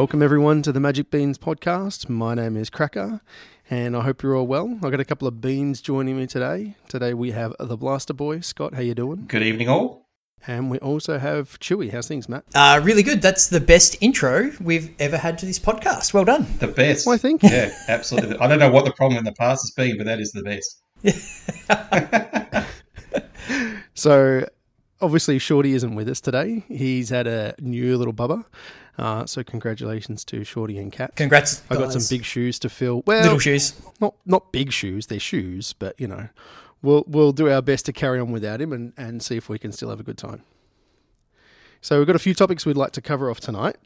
Welcome, everyone, to the Magic Beans podcast. My name is Cracker, and I hope you're all well. I've got a couple of beans joining me today. Today we have the Blaster Boy, Scott. How you doing? Good evening, all. And we also have Chewy. How's things, Matt? Uh, really good. That's the best intro we've ever had to this podcast. Well done. The best. Well, I think. Yeah, absolutely. I don't know what the problem in the past has been, but that is the best. So, obviously, Shorty isn't with us today. He's had a new little bubba. Uh, so, congratulations to Shorty and Cat. Congrats. I got some big shoes to fill. Well, little shoes. not not big shoes. They're shoes, but you know, we'll we'll do our best to carry on without him and, and see if we can still have a good time. So we've got a few topics we'd like to cover off tonight.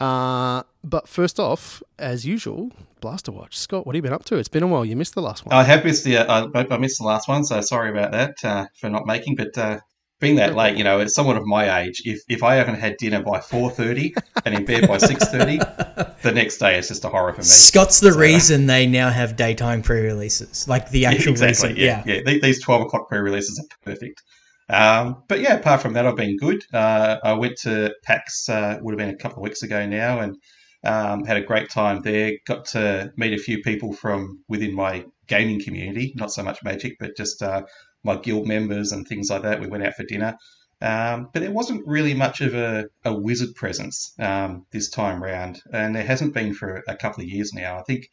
Uh, but first off, as usual, Blaster Watch. Scott, what have you been up to? It's been a while. You missed the last one. I have missed the. Uh, I, I missed the last one, so sorry about that uh, for not making. But uh, being that late, you know, as someone of my age, if, if I haven't had dinner by four thirty and in bed by six thirty, the next day is just a horror for me. Scott's the reason they now have daytime pre-releases, like the Yeah, actual exactly. reason. Yeah, yeah. The- These twelve o'clock pre-releases are perfect. Um, but yeah, apart from that, I've been good. Uh, I went to PAX. Uh, would have been a couple of weeks ago now, and um, had a great time there. Got to meet a few people from within my gaming community. Not so much Magic, but just uh, my guild members and things like that. We went out for dinner. Um, but there wasn't really much of a, a wizard presence um, this time round, and there hasn't been for a couple of years now. I think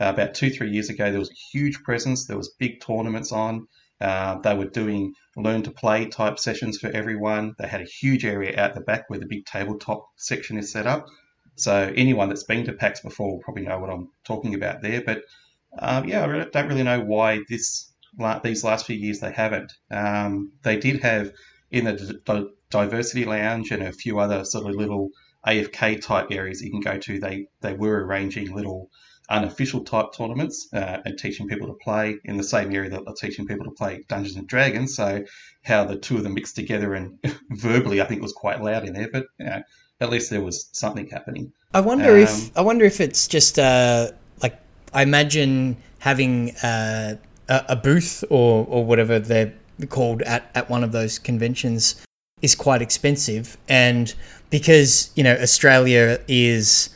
uh, about two, three years ago, there was a huge presence. There was big tournaments on. Uh, they were doing learn to play type sessions for everyone. They had a huge area out the back where the big tabletop section is set up. So anyone that's been to PAX before will probably know what I'm talking about there. But um, yeah, I don't really know why this la- these last few years they haven't. Um, they did have in the d- diversity lounge and a few other sort of little AFK type areas you can go to. They they were arranging little unofficial type tournaments uh, and teaching people to play in the same area that they're teaching people to play Dungeons and Dragons. So how the two of them mixed together and verbally, I think was quite loud in there. But you know, at least there was something happening. I wonder Um, if I wonder if it's just uh, like I imagine having uh, a, a booth or or whatever they're called at at one of those conventions is quite expensive, and because you know Australia is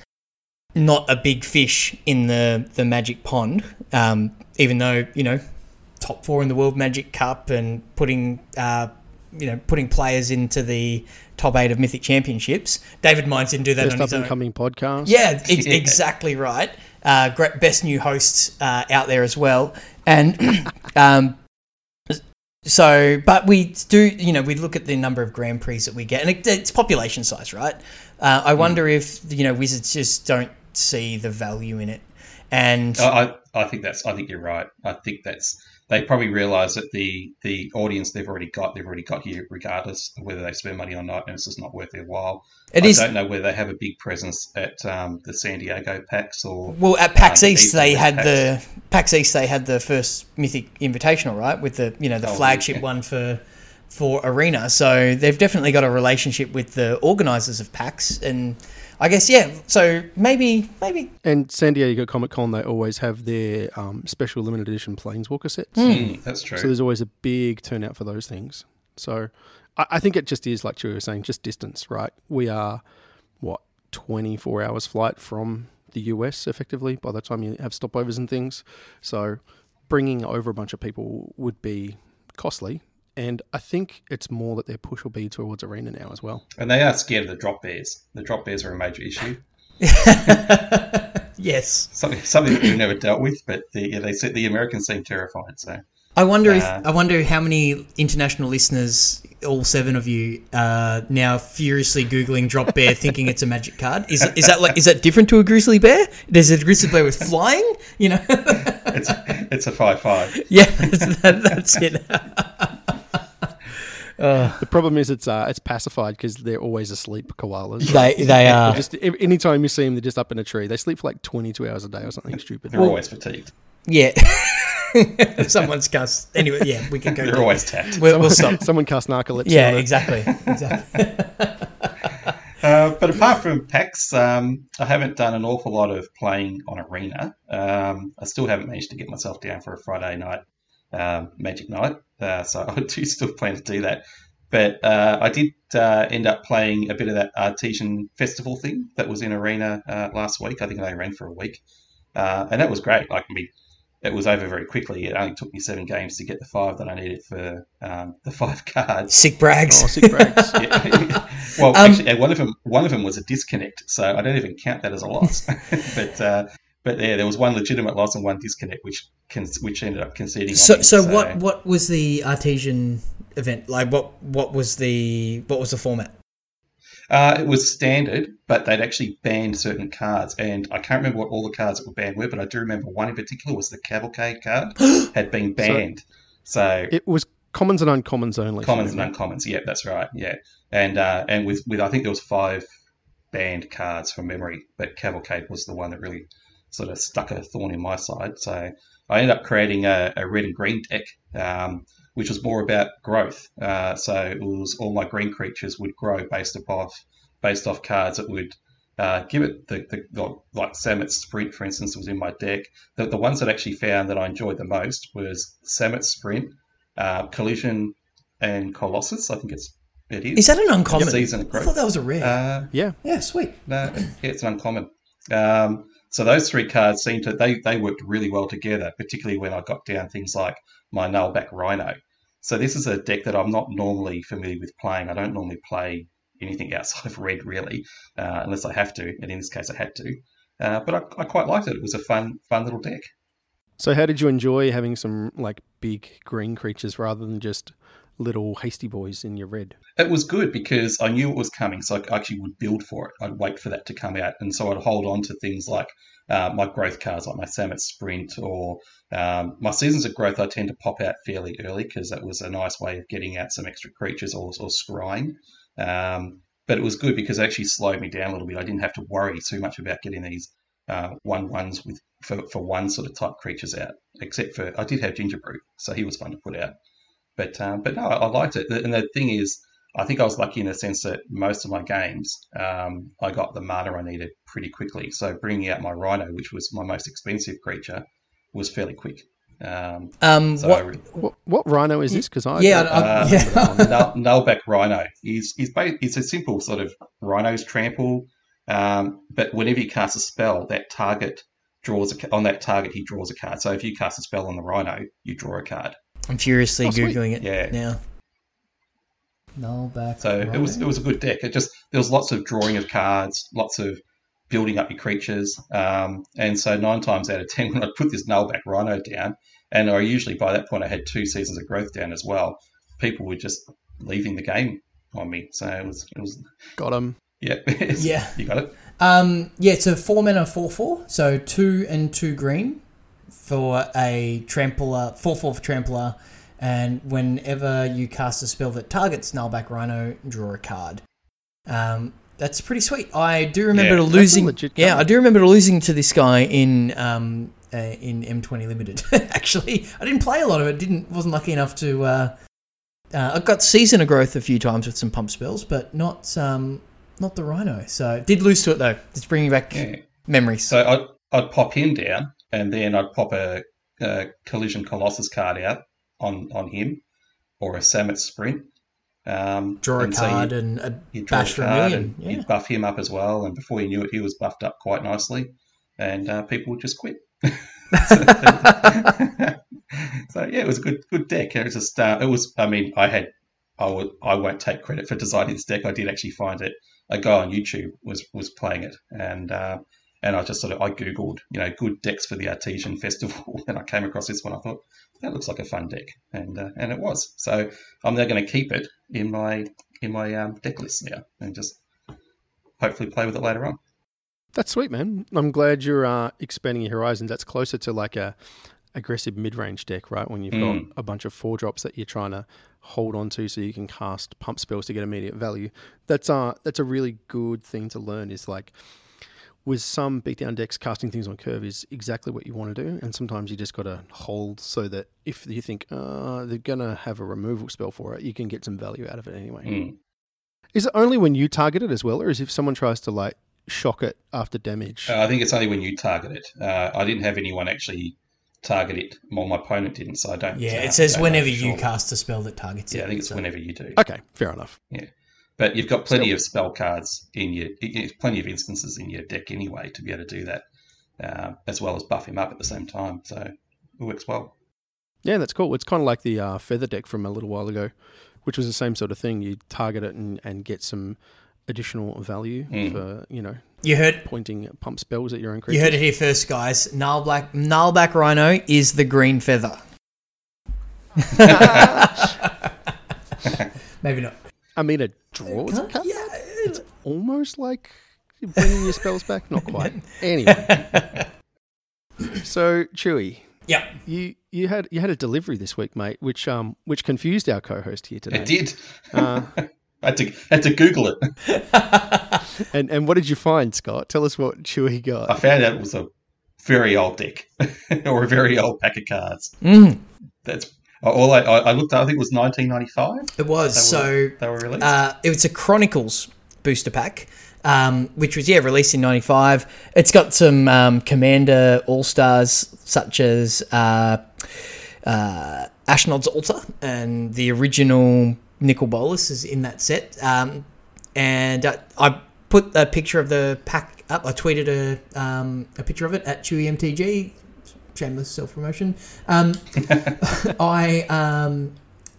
not a big fish in the the Magic pond, um, even though you know top four in the World Magic Cup and putting uh, you know putting players into the top eight of Mythic Championships. David Mines didn't do that Best on his own. coming podcast. Yeah, ex- exactly right. Uh, great, best new hosts uh, out there as well, and um, so, but we do, you know, we look at the number of Grand Prix that we get, and it, it's population size, right? Uh, I wonder if you know Wizards just don't see the value in it, and I I think that's. I think you're right. I think that's. They probably realise that the the audience they've already got, they've already got here, regardless of whether they spend money or not, and it's just not worth their while. it I is. don't know whether they have a big presence at um, the San Diego PAX or Well, at PAX um, East, they had West the PAX East. They had the first Mythic Invitational, right, with the you know the Oh, flagship yeah. one for for Arena. So they've definitely got a relationship with the organisers of PAX, and I guess yeah. So maybe maybe And San Diego Comic Con, they always have their um, special limited edition Planeswalker sets. Mm, that's true. So there's always a big turnout for those things. So I, I think it just is, like you were saying, just distance, right? We are, what, 24 hours flight from the US effectively by the time you have stopovers and things. So bringing over a bunch of people would be costly. And I think it's more that their push will be towards Arena now as well. And they are scared of the drop bears. The drop bears are a major issue. yes. Something something that we've never dealt with, but the, yeah, they said the Americans seem terrified. So I wonder if Uh, I wonder how many international listeners, all seven of you, uh, now furiously googling drop bear, thinking it's a magic card. Is is that like is that different to a grizzly bear? Is it a grizzly bear with flying? You know, it's it's a five five. yeah, that's, that, that's it. The problem is it's uh, it's pacified because they're always asleep, koalas. They they are. just anytime you see them, they're just up in a tree. They sleep for like 22 hours a day or something stupid. They're always fatigued. Yeah. Someone's cussed. Anyway, yeah, we can go. They're always tapped. We'll, we'll stop. Someone cast narcolepsy. Yeah, exactly. Exactly. Uh, but apart from PAX, um, I haven't done an awful lot of playing on Arena. Um, I still haven't managed to get myself down for a Friday night um, Magic night, uh, so I do still plan to do that. But uh, I did uh, end up playing a bit of that Artisan Festival thing that was in Arena uh, last week. I think I ran for a week. Uh, and that was great. Like, I mean, it was over very quickly. It only took me seven games to get the five that I needed for um, the five cards. Sick brags. Oh, sick brags. Yeah. well, Um, actually, one of them one of them was a disconnect, so I don't even count that as a loss. but uh, but yeah, there was one legitimate loss and one disconnect, which which ended up conceding. on So, me, so what what was the artisan event like? What what was the what was the format? Uh, it was standard, but they'd actually banned certain cards, and I can't remember what all the cards that were banned were, but I do remember one in particular was the Cavalcade card had been banned. So, It was commons and uncommons only. commons and uncommons, yeah, that's right, yeah, and uh, and with with I think there was five banned cards from memory, but Cavalcade was the one that really sort of stuck a thorn in my side. So I ended up creating a, a red and green deck, um, which was more about growth. Uh, so it was all my green creatures would grow based off based off cards that would uh, give it the, the, the like Samet Sprint, for instance, was in my deck. The, the ones that I actually found that I enjoyed the most was Samet Sprint, uh, Collision, and Colossus. I think it's it is. Is that an uncommon? Season of I thought that was a rare. Uh, Yeah. yeah, sweet. no, it's an uncommon. Um, so those three cards seemed to they they worked really well together, particularly when I got down things like my Gnarlback Rhino. So this is a deck that I'm not normally familiar with playing. I don't normally play anything outside of red really, uh, unless I have to. And in this case, I had to. Uh, but I, I quite liked it. It was a fun fun little deck. So, how did you enjoy having some like big green creatures rather than just little hasty boys in your red? It was good because I knew it was coming, so I actually would build for it. I'd wait for that to come out, and so I'd hold on to things like uh, my growth cards, like my Samet Sprint, or um, my Seasons of Growth. I tend to pop out fairly early because that was a nice way of getting out some extra creatures or, or scrying. Um, but it was good because it actually slowed me down a little bit. I didn't have to worry too much about getting these uh, one ones with for, for one sort of type creatures out. Except for I did have Gingerbrute, so he was fun to put out. But um, but no, I, I liked it. And the thing is, I think I was lucky in the sense that most of my games, um, I got the mana I needed pretty quickly. So bringing out my Rhino, which was my most expensive creature, was fairly quick. Um, Um, so what? I re- What, what rhino is this? Because I Yeah, don't- uh, yeah. Gnarlback Rhino. He's he's ba- it's a simple sort of Rhino's trample, um, but whenever you cast a spell, that target draws a, on that target he draws a card. So if you cast a spell on the Rhino, you draw a card. I'm furiously Oh, googling it Yeah. now. Gnarlback. So it was it was a good deck. It just there was lots of drawing of cards, lots of building up your creatures, um, and so nine times out of ten, when I put this Gnarlback rhino down, and I usually by that point I had two seasons of growth down as well, people were just leaving the game on me. So it was it was got him. yeah Yeah. you got it. Um, yeah, it's a four mana four four, so two and two green for a trampler, four four for trampler, and whenever you cast a spell that targets Gnarlback Rhino, draw a card. Um, that's pretty sweet. I do remember Yeah, that's a losing. legit Yeah. I do remember losing to this guy in um, uh, in M20 Limited. Actually, I didn't play a lot of it. Didn't wasn't lucky enough to. Uh, uh, I got season of growth a few times with some pump spells, but not um, not the Rhino. So did lose to it though. It's bringing back Yeah. memories. So I'd I'd pop him down, and then I'd pop a, a collision colossus card out on on him, or a Samet sprint. Um, Draw a and so you- card and a you draw bash a card and Yeah. you buff him up as well. And before you knew it, he was buffed up quite nicely, and uh, people would just quit. so yeah, it was a good good deck. It was just uh, it was. I mean, I had I would I won't take credit for designing this deck. I did actually find it. A guy on YouTube was was playing it, and uh, and I just sort of I googled you know good decks for the Artisan Festival, and I came across this one. I thought that looks like a fun deck, and uh, and it was. So I'm now going to keep it in my in my um, deck list now, and just hopefully play with it later on. That's sweet, man. I'm glad you're uh, expanding your horizons. That's closer to like a aggressive mid-range deck, right? When you've Mm. got a bunch of four drops that you're trying to hold on to, so you can cast pump spells to get immediate value. That's uh that's a really good thing to learn. Is like with some beatdown decks, casting things on curve is exactly what you want to do, and sometimes you just got to hold so that if you think uh, they're gonna have a removal spell for it, you can get some value out of it anyway. Mm. Is it only when you target it as well, or is if someone tries to like shock it after damage? Uh, I think it's only when you target it. Uh, I didn't have anyone actually target it. Well, my opponent didn't, so I don't. Yeah, uh, it says don't whenever you sure. cast a spell that targets it. Yeah, I think it's so- whenever you do. Okay, fair enough. But you've got plenty of spell cards in your, i- i- plenty of instances in your deck anyway to be able to do that, uh, as well as buff him up at the same time. So it works well. Yeah, that's cool. It's kind of like the uh, feather deck from a little while ago, which was the same sort of thing. You target it and, and get some additional value Mm. for you know You heard pointing pump spells at your own creature. you heard it here first, guys. Gnarlback Gnarlback Rhino is the green feather. Maybe not. I mean, it draws a card. Yeah. It's almost like bringing your spells back. Not quite. Anyway, so Chewy, Yeah. you you had you had a delivery this week, mate, which um which confused our co-host here today. It did. Uh, I had to had to Google it. and and what did you find, Scott? Tell us what Chewy got. I found out it was a very old deck or a very old pack of cards. Mm, That's all I, I I looked. at, I think it was 1995. it was. They So they were released. Uh, it was a Chronicles booster pack, um, which was yeah released in '95. It's got some um, Commander All Stars such as uh, uh, Ashnod's Altar and the original Nicol Bolas is in that set. Um, and uh, I put a picture of the pack up. I tweeted a um, a picture of it at Chewy MTG. Shameless self promotion. Um, I um,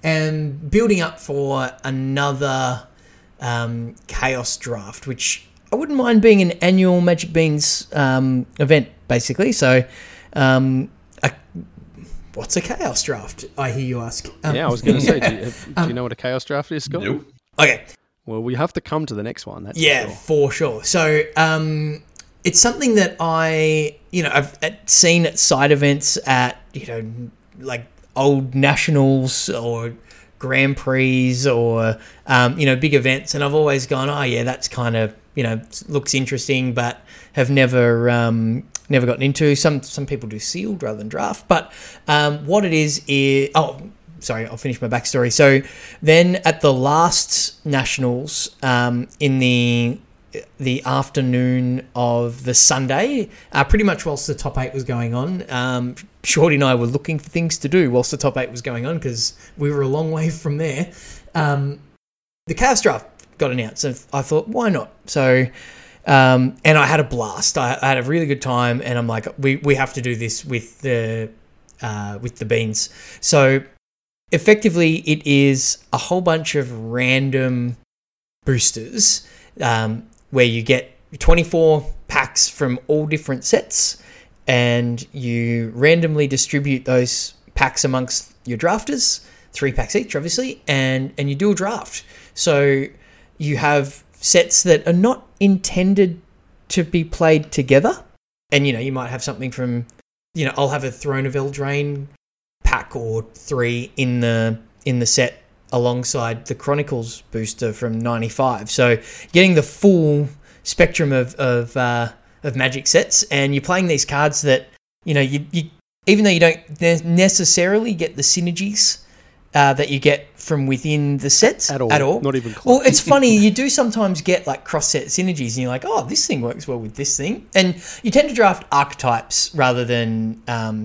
am building up for another um, Chaos Draft, which I wouldn't mind being an annual Magic Beans um, event, basically. So, um, a, what's a Chaos Draft? I hear you ask. Um, Yeah, I was going to say, do you, do you know what a chaos draft is, Scott? nope. Okay. Well, we have to come to the next one. That's for Yeah, sure. for sure. So um, it's something that I, you know, I've uh, seen at side events at, you know, like old nationals or Grand Prix or, um, you know, big events. And I've always gone, oh, yeah, that's kind of, you know, looks interesting, but have never. Um, Never gotten into some. Some people do sealed rather than draft, but um, what it is is oh, sorry, I'll finish my backstory. So then at the last nationals um, in the the afternoon of the Sunday, uh, pretty much whilst the top eight was going on, um, Shorty and I were looking for things to do whilst the top eight was going on because we were a long way from there. Um, the Chaos Draft got announced, and I thought, why not? So, um, and I had a blast. I, I had a really good time, and I'm like, we, we have to do this with the uh, with the beans. So effectively it is a whole bunch of random boosters um, where you get 24 packs from all different sets and you randomly distribute those packs amongst your drafters three packs each obviously and and you do a draft. So you have sets that are not intended to be played together. And you know you might have something from you know i'll have a throne of eldraine pack or three in the in the set alongside the Chronicles booster from '95. So getting the full spectrum of of, uh, of Magic sets, and you're playing these cards that you know you, you even though you don't ne- necessarily get the synergies uh, that you get from within the sets At all. At all. Not even close. Well, it's funny. You do sometimes get like cross set synergies, and you're like, oh, this thing works well with this thing. And you tend to draft archetypes rather than um,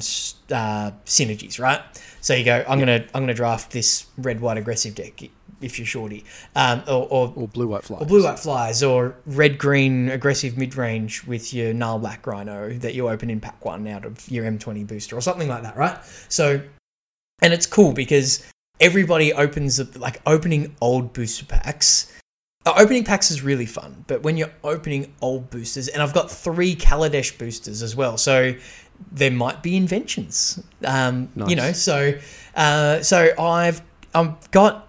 uh, synergies, right? So you go, I'm gonna I'm gonna draft this red white aggressive deck if you're shorty, um, or, or or blue white flies. or blue white flies, or red green aggressive mid range with your Gnarlback Rhino that you open in pack one out of your M20 booster or something like that, right? So, and it's cool because everybody opens up like opening old booster packs. Uh, opening packs is really fun, but when you're opening old boosters, and I've got three Kaladesh boosters as well, so there might be inventions. Um, You know, so uh, so I've I've got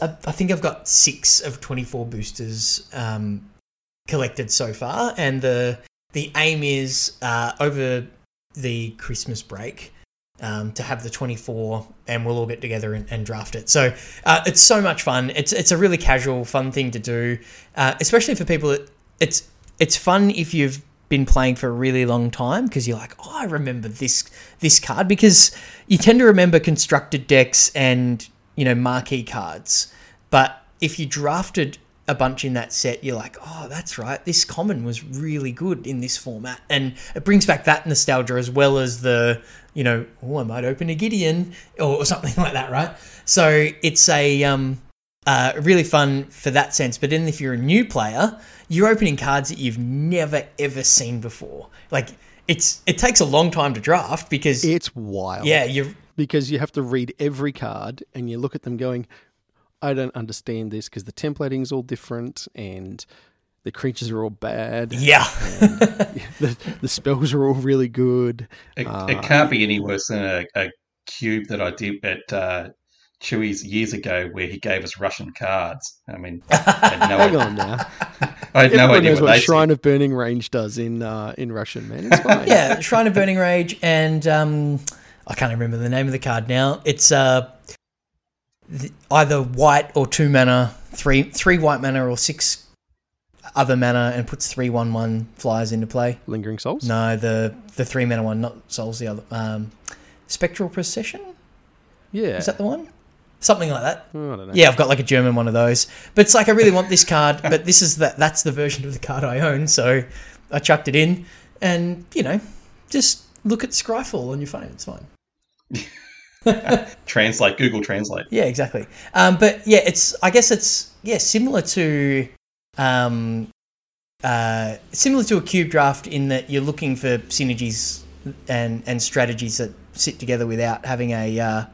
I think I've got six of twenty four boosters um, collected so far, and the the aim is uh, over the Christmas break um, to have the 24 and we'll all get together and, and draft it. So uh, it's so much fun. It's it's a really casual, fun thing to do, uh, especially for people that it's it's fun if you've been playing for a really long time because you're like, oh, I remember this this card because you tend to remember constructed decks and you know marquee cards, but if you drafted a bunch in that set, you're like, oh, that's right. This common was really good in this format, and it brings back that nostalgia as well as the, you know, oh, I might open a Gideon or, or something like that, right? So it's a um, uh, really fun for that sense. But then if you're a new player, you're opening cards that you've never ever seen before. Like it's it takes a long time to draft because It's wild. yeah, you because you have to read every card and you look at them going, I don't understand this because the templating's all different and the creatures are all bad. yeah. the, the spells are all really good. It, Uh, it can't be any worse than a, a cube that I did at uh, Chewy's years ago, where he gave us Russian cards. I mean, I had no, Hang idea, on now. I had no idea knows what what Shrine of Burning Rage does in uh, in Russian, man. It's fine. yeah, Shrine of Burning Rage, and um, I can't remember the name of the card now. It's uh, th- either white or two mana, three three white mana or six other mana, and puts three one one flyers into play. Lingering Souls? No, the the three mana one, not Souls. The other, um, Spectral Procession. Yeah. Is that the one? Something like that. Oh, I don't know. Yeah, I've got like a German one of those. But it's like I really want this card, but this is that that's the version of the card I own, so I chucked it in and, you know, just look at Scryfall on your phone. It's fine. translate Google Translate. Yeah, exactly. Um, but yeah, it's I guess it's yeah, similar to um uh similar to a cube draft in that you're looking for synergies and and strategies that sit together without having a uh,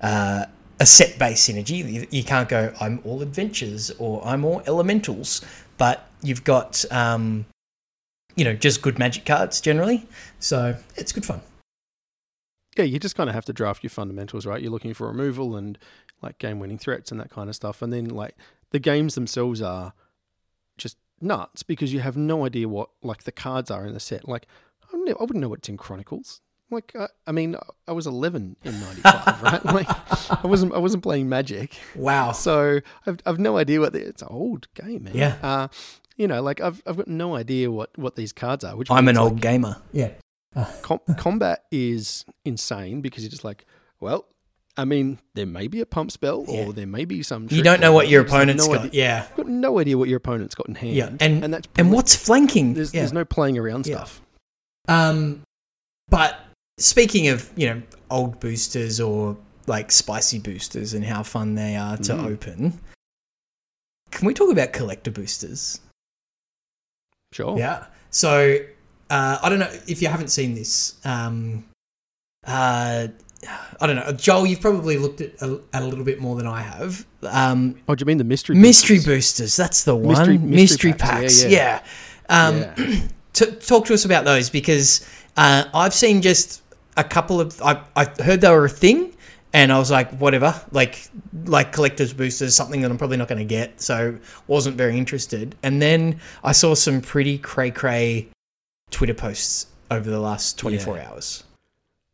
uh, a set based synergy. You, can't go I'm all adventures or I'm all elementals, but you've got um, you know just good magic cards generally. So it's good fun. yeah, you just kind of have to draft your fundamentals, right? You're looking for removal and like game winning threats and that kind of stuff. And then like the games themselves are just nuts because you have no idea what like the cards are in the set. Like I wouldn't know what's in Chronicles. Like I, I mean, I was 11 in '95, right? Like I wasn't I wasn't playing Magic, Wow. so I've I've no idea what the, it's an old game, man. Yeah. Uh, you know, like I've I've got no idea what what these cards are. Which I'm an old like, gamer. Yeah. com- combat is insane because you're just like, well, I mean, there may be a pump spell Yeah. or there may be some. You don't know what your just have opponent's no got. Idea, Yeah. got no idea what your opponent's got in hand. Yeah. And and that's and what's flanking? there's, yeah. there's no playing around Yeah. stuff. Um, but speaking of you know old boosters or like spicy boosters and how fun they are to Mm. open, can we talk about collector boosters? Sure. Yeah. So uh, I don't know if you haven't seen this. Um, uh, I don't know, Joel. You've probably looked at a, at a little bit more than I have. Um, Oh, do you mean the mystery? mystery boosters? boosters. That's the one. Mystery- Mystery, mystery packs. packs, Yeah. yeah, Um, Yeah. t- talk to us about those because uh, I've seen just a couple of. I I heard they were a thing, and I was like, whatever, like like collectors boosters, something that I'm probably not going to get, so wasn't very interested. And then I saw some pretty cray cray Twitter posts over the last 24 Yeah. hours.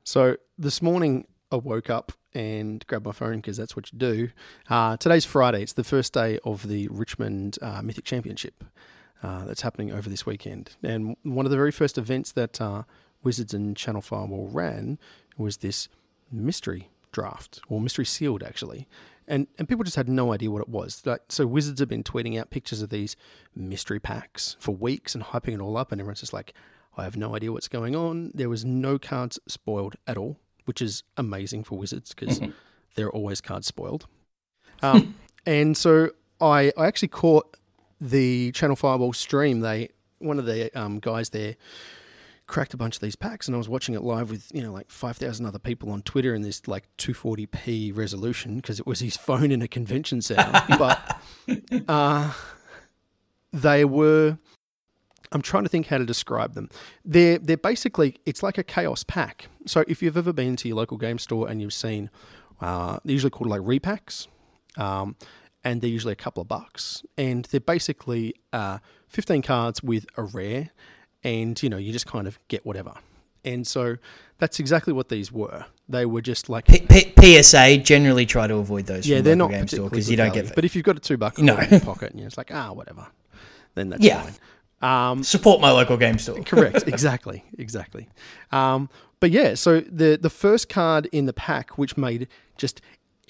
So this morning I woke up and grabbed my phone because that's what you do. Uh, today's Friday. It's the first day of the Richmond uh, Mythic Championship uh, that's happening over this weekend. And one of the very first events that uh, Wizards and Channel Fireball ran was this mystery draft or mystery sealed actually. And, and people just had no idea what it was. Like, so Wizards have been tweeting out pictures of these mystery packs for weeks and hyping it all up, and everyone's just like, I have no idea what's going on. There was no cards spoiled at all, which is amazing for Wizards because there are always cards spoiled. Um, and so I, I actually caught the Channel Fireball stream. They one of the um, guys there cracked a bunch of these packs, and I was watching it live with you know like five thousand other people on Twitter in this like 240p resolution because it was his phone in a convention center. but uh, they were. I'm trying to think how to describe them. They're they're basically it's like a chaos pack. So if you've ever been to your local game store and you've seen, uh, they're usually called like repacks, um, and they're usually a couple of bucks, and they're basically uh, 15 cards with a rare, and you know you just kind of get whatever. And so that's exactly what these were. They were just like P- P- PSA generally try to avoid those. yeah, they're not game store because you don't value. get. But if you've got a two buck No. in your pocket, and you're just like ah whatever, then that's Yeah. fine. Um, support my local game store. Correct. Exactly. Exactly. Um, but yeah, so the the first card in the pack, which made just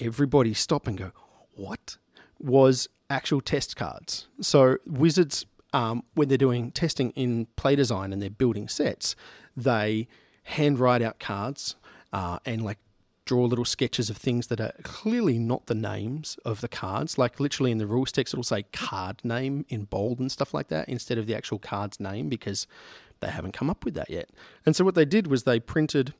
everybody stop and go, "What?" was actual test cards. So Wizards, um, when they're doing testing in play design and they're building sets, they hand write out cards uh, and like draw little sketches of things that are clearly not the names of the cards. Like literally in the rules text, it'll say card name in bold and stuff like that instead of the actual card's name because they haven't come up with that yet. And so what they did was they printed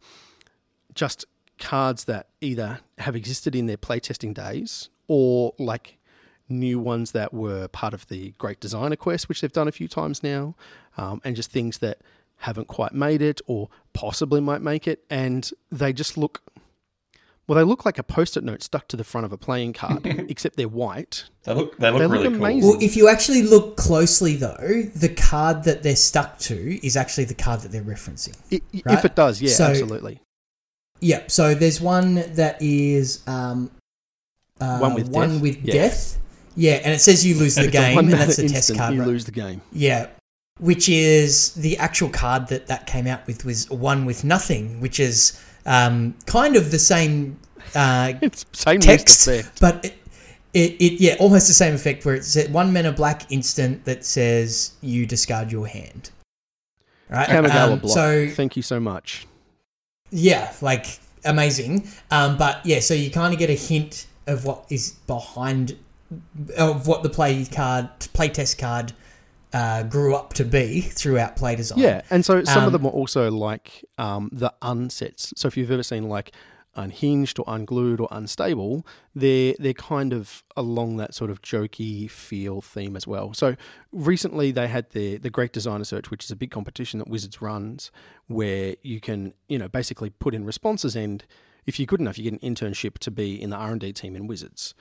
just cards that either have existed in their playtesting days or like new ones that were part of the Great Designer Quest, which they've done a few times now, um, and just things that haven't quite made it or possibly might make it. And they just look well, they look like a post-it note stuck to the front of a playing card, except they're white. They look they look, They look really amazing. cool. Well, if you actually look closely, though, the card that they're stuck to is actually the card that they're referencing. I- i- Right. If it does, yeah, So- absolutely. Yeah. So there's one that is um, uh, One with one death? with Yeah. death. Yeah, and it says you lose the game, and that's the test card. You right? lose the game. Yeah, which is the actual card that that came out with was one with nothing, which is um, kind of the same uh, It's same text, but it, it, it yeah, almost the same effect where it's one mana black instant that says you discard your hand. Right. Kamigawa Um, block. so Thank you so much. yeah, like amazing. Um, but yeah, so you kind of get a hint of what is behind of what the play card play test card uh, grew up to be throughout play design. Yeah, and so some Um, of them are also like um, the unsets. So if you've ever seen like unhinged or unglued or unstable, they're they're kind of along that sort of jokey feel theme as well. So recently they had the the Great Designer Search, which is a big competition that Wizards runs, where you can you know basically put in responses and if you're good enough, you get an internship to be in the R and D team in Wizards.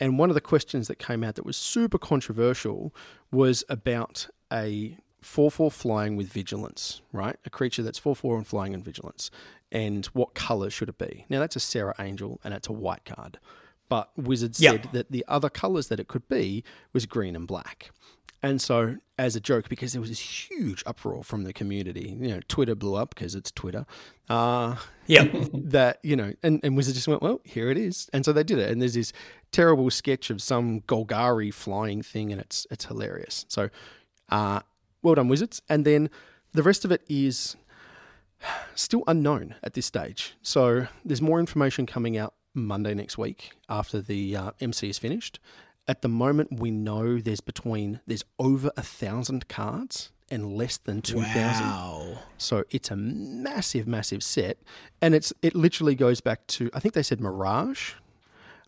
And one of the questions that came out that was super controversial was about a 4 4 flying with vigilance, right? A creature that's 4 4 and flying and vigilance. And what color should it be? Now, that's a Serra Angel and it's a white card. But Wizards Yeah. said that the other colors that it could be was green and black. And so, as a joke, because there was this huge uproar from the community, you know, Twitter blew up because it's Twitter. Uh, yeah. that you know, and, and Wizard just went, well, here it is, and so they did it. And there's this terrible sketch of some Golgari flying thing, and it's it's hilarious. So, uh, well done, Wizards. And then the rest of it is still unknown at this stage. So there's more information coming out Monday next week after the uh, MC is finished. At the moment, we know there's between there's over a thousand cards and less than two thousand. Wow. So it's a massive, massive set, and it's it literally goes back to I think they said Mirage,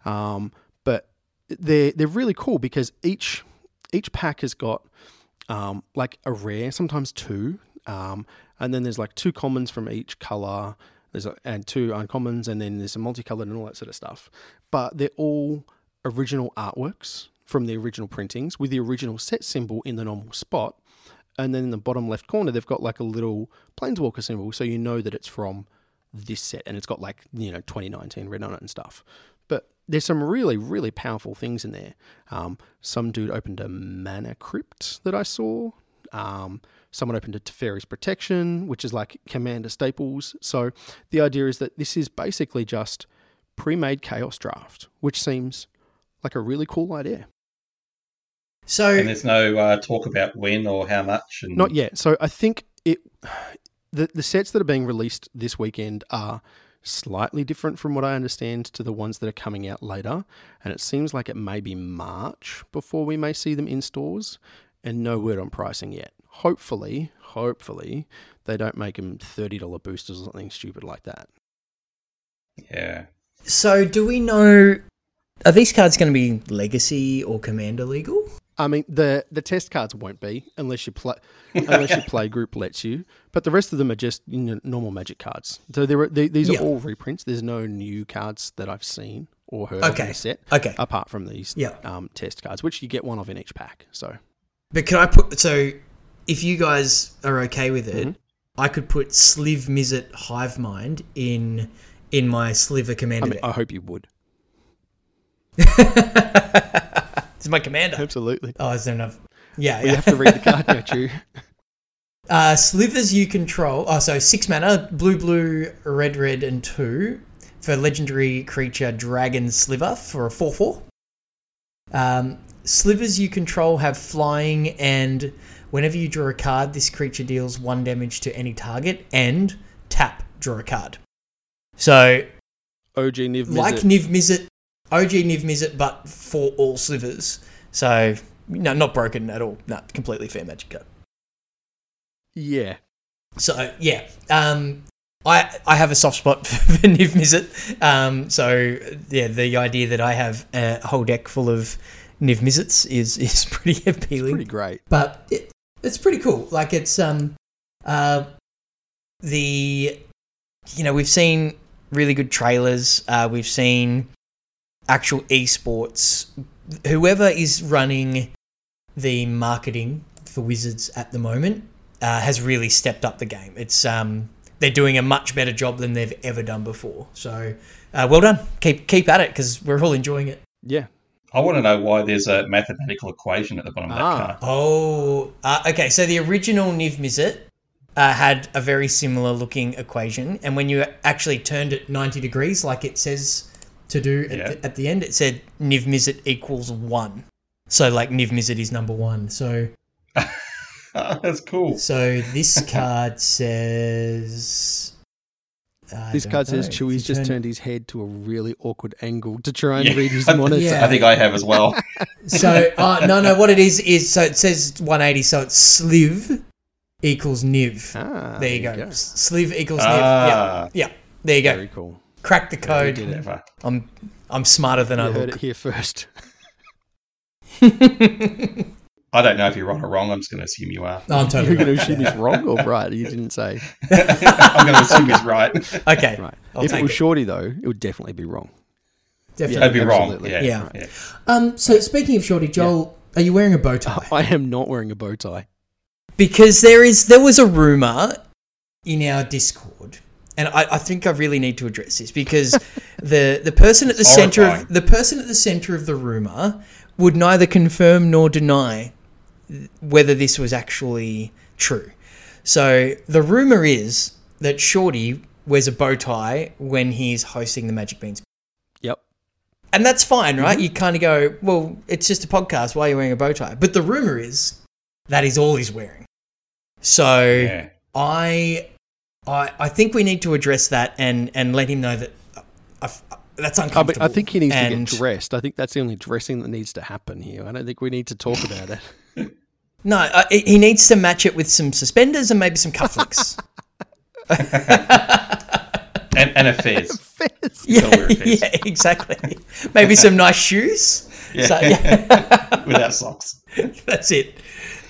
um, but they're they're really cool because each each pack has got um, like a rare, sometimes two, um, and then there's like two commons from each color. There's a, and two uncommons, and then there's a multicolored and all that sort of stuff. But they're all original artworks from the original printings with the original set symbol in the normal spot. And then in the bottom left corner, they've got like a little Planeswalker symbol, so you know that it's from this set, and it's got like you know 2019 written on it and stuff. But there's some really, really powerful things in there. Um, some dude opened a mana crypt that I saw. Um, someone opened a Teferi's Protection, which is like Commander staples. So the idea is that this is basically just pre-made Chaos Draft, which seems like a really cool idea. So and there's no uh, talk about when or how much. And Not yet. So I think it the the sets that are being released this weekend are slightly different from what I understand to the ones that are coming out later, and it seems like it may be March before we may see them in stores, and no word on pricing yet. Hopefully, hopefully they don't make them thirty dollar boosters or something stupid like that. Yeah. so do we know are these cards going to be legacy or commander legal? I mean, the the test cards won't be unless you play unless your play group lets you. But the rest of them are just you know, normal Magic cards. So there are, they, these Yeah. are all reprints. There's no new cards that I've seen or heard of in Okay. the set Okay. apart from these Yeah. um, test cards, which you get one of in each pack. So But can I put so if you guys are okay with it, Mhm. I could put Sliv Mizzet Hive Mind in in my Sliver I commander mean, I hope you would. It's my commander. Absolutely. Oh, is there enough? Yeah, yeah. You have to read the card now, Chew. Uh, slivers you control. Oh, so six mana, blue, blue, red, red, and two for legendary creature Dragon Sliver for a four-four. Um, slivers you control have flying, and whenever you draw a card, this creature deals one damage to any target, and tap, draw a card. So, OG Niv Mizzet. like Niv Mizzet, OG Niv Mizzet, but for all slivers. So, no, not broken at all. No, completely fair magic card. yeah. So yeah, um, I I have a soft spot for Niv Mizzet. Um, so yeah, the idea that I have a whole deck full of Niv Mizzets is is pretty appealing. It's Pretty great. but it, it's pretty cool. Like it's um, uh, the you know we've seen really good trailers. Uh, we've seen actual esports. Whoever is running the marketing for Wizards at the moment uh, has really stepped up the game. It's um, they're doing a much better job than they've ever done before. So uh, well done. Keep keep at it because we're all enjoying it. Yeah. I want to know why there's a mathematical equation at the bottom of that Ah. card. Oh, uh, okay. So the original Niv Mizzet uh, had a very similar looking equation, and when you actually turned it ninety degrees, like it says to do at, Yeah. the, at the end, it said Niv Mizzet equals one. So like Niv Mizzet is number one. So That's cool. so this card says. I This card says know. If Chewy's just turn- turned his head to a really awkward angle to try and Yeah. read his monitor. Yeah. I think I have as well. So uh, no, no. What it is is so it says 180. So it's sliv equals niv. Ah, there you go. S- Sliv equals niv. Ah. Yeah, yeah. There you go. Very cool. Crack the we code. did it. Never. I'm I'm smarter than You I heard look. it here first. I don't know if you're right or wrong. I'm just going to assume you are. No, I'm totally. You're totally going to assume he's wrong or right? You didn't say. I'm going to assume he's right. Okay, Right. I'll if it was it. Shorty, though, it would definitely be wrong. definitely. That'd be wrong. absolutely. Yeah. Yeah. yeah. Um. So speaking of Shorty, Joel, are you wearing a bow tie? I am not wearing a bow tie. because there is there was a rumor in our Discord, and I, I think I really need to address this because the the person at the center of the person at the center of the rumor would neither confirm nor deny whether this was actually true. So the rumor is that Shorty wears a bow tie when he's hosting the Magic Beans Yep. and that's fine, Mm-hmm. right? You kind of go, well, it's just a podcast. Why are you wearing a bow tie? But the rumor is that is all he's wearing. So Yeah. I, I, I think we need to address that and and let him know that uh, I, I, that's uncomfortable. I think he needs And- to get dressed. I think that's the only dressing that needs to happen here. I don't think we need to talk about it. No, uh, he needs to match it with some suspenders and maybe some cufflinks. And, and a fez. Fez. yeah, wear a fez. yeah, exactly. Maybe some nice shoes. Yeah. So, yeah. Without socks. That's it.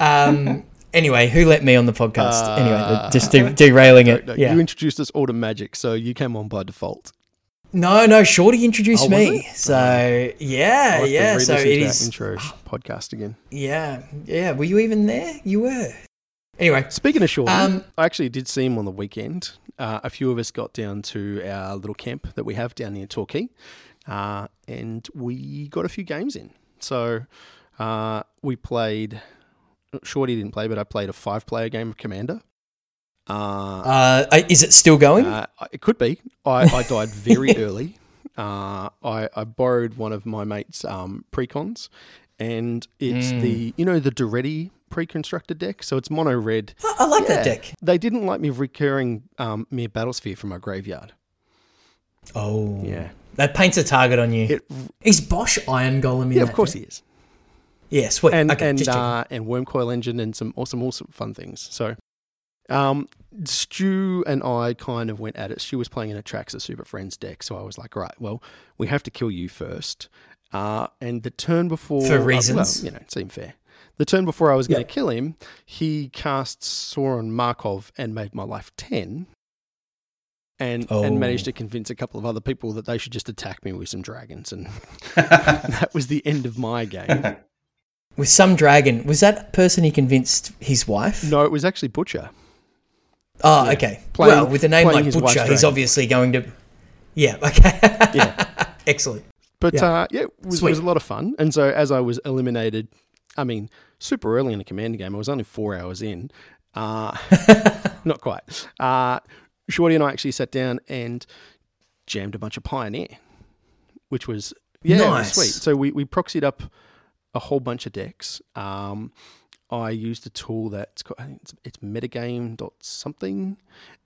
Um, anyway, who let me on the podcast? anyway, Uh, just de- derailing it. No, yeah. You introduced us all to magic, so you came on by default. No, no, Shorty introduced Oh, me. So I'll yeah, yeah. So it is. intro podcast again. Yeah, yeah. Were you even there? You were. Anyway, Speaking of Shorty, Um, I actually did see him on the weekend. Uh, a few of us got down to our little camp that we have down near Torquay, uh, and we got a few games in. So uh, we played. Shorty didn't play, but I played a five-player game of Commander. Uh, uh, is it still going? uh, it could be. I, I died very early. Uh, I, I borrowed one of my mates' um, precons, and it's Hmm. the you know the Daretti pre-constructed deck. So it's mono red. I, I like that deck. They didn't like me recurring um, Myr Battlesphere from my graveyard. Oh, Yeah, That paints a target on you. it, is Bosh Iron Golem yeah, of course deck? he is. Yeah, sweet. And okay, and just checking. uh, and Wurmcoil Engine and some awesome, awesome fun things. So, um, Stu and I kind of went at it. Stu was playing in a Traxa Super Friends deck, so I was like, right, well, we have to kill you first. Uh, and the turn before, For uh, well, reasons. you know, it seemed fair. The turn before I was going Yeah. to kill him, he cast Sorin Markov and made my life ten. And, Oh. and managed to convince a couple of other people that they should just attack me with some dragons, and that was the end of my game. with some dragon, was that person he convinced his wife? No, it was actually Butcher. Oh, Yeah. okay. Playing- well, with a name like Butcher, he's obviously going to. Yeah. Okay. Yeah. Excellent. But Yeah. uh, yeah, it was, it was a lot of fun. And so as I was eliminated, I mean, super early in the commander game, I was only four hours in. Uh, not quite. Uh, Shorty and I actually sat down and jammed a bunch of Pioneer, which was yeah, was Nice. sweet. So we, we proxied up a whole bunch of decks. Um, I used a tool that's called, I think it's, it's metagame dot something,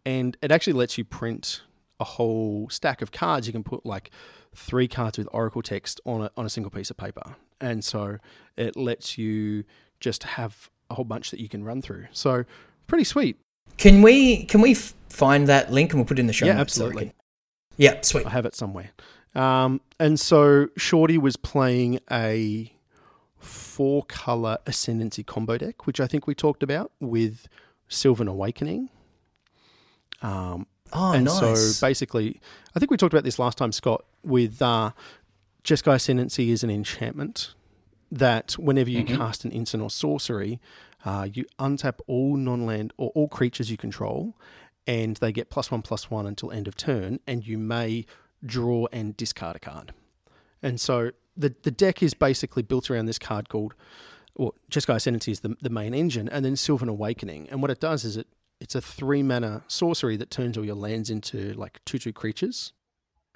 and it actually lets you print a whole stack of cards. You can put like three cards with Oracle text on a, on a single piece of paper, and so it lets you just have a whole bunch that you can run through. So pretty sweet. Can we can we find that link and we'll put it in the show Yeah, notes absolutely. Yeah, sweet. I have it somewhere. Um, and so Shorty was playing a four color ascendancy combo deck, which I think we talked about with Sylvan Awakening. Um, Oh, and nice. so basically, I think we talked about this last time, Scott, with uh, Jeskai Ascendancy is an enchantment that whenever you cast an instant or sorcery, uh, you untap all non land or all creatures you control, and they get plus one plus one until end of turn, and you may draw and discard a card. And so the the deck is basically built around this card called, well, Jeskai Ascendancy is the, the main engine, and then Sylvan Awakening. And what it does is it it's a three mana sorcery that turns all your lands into like two two creatures.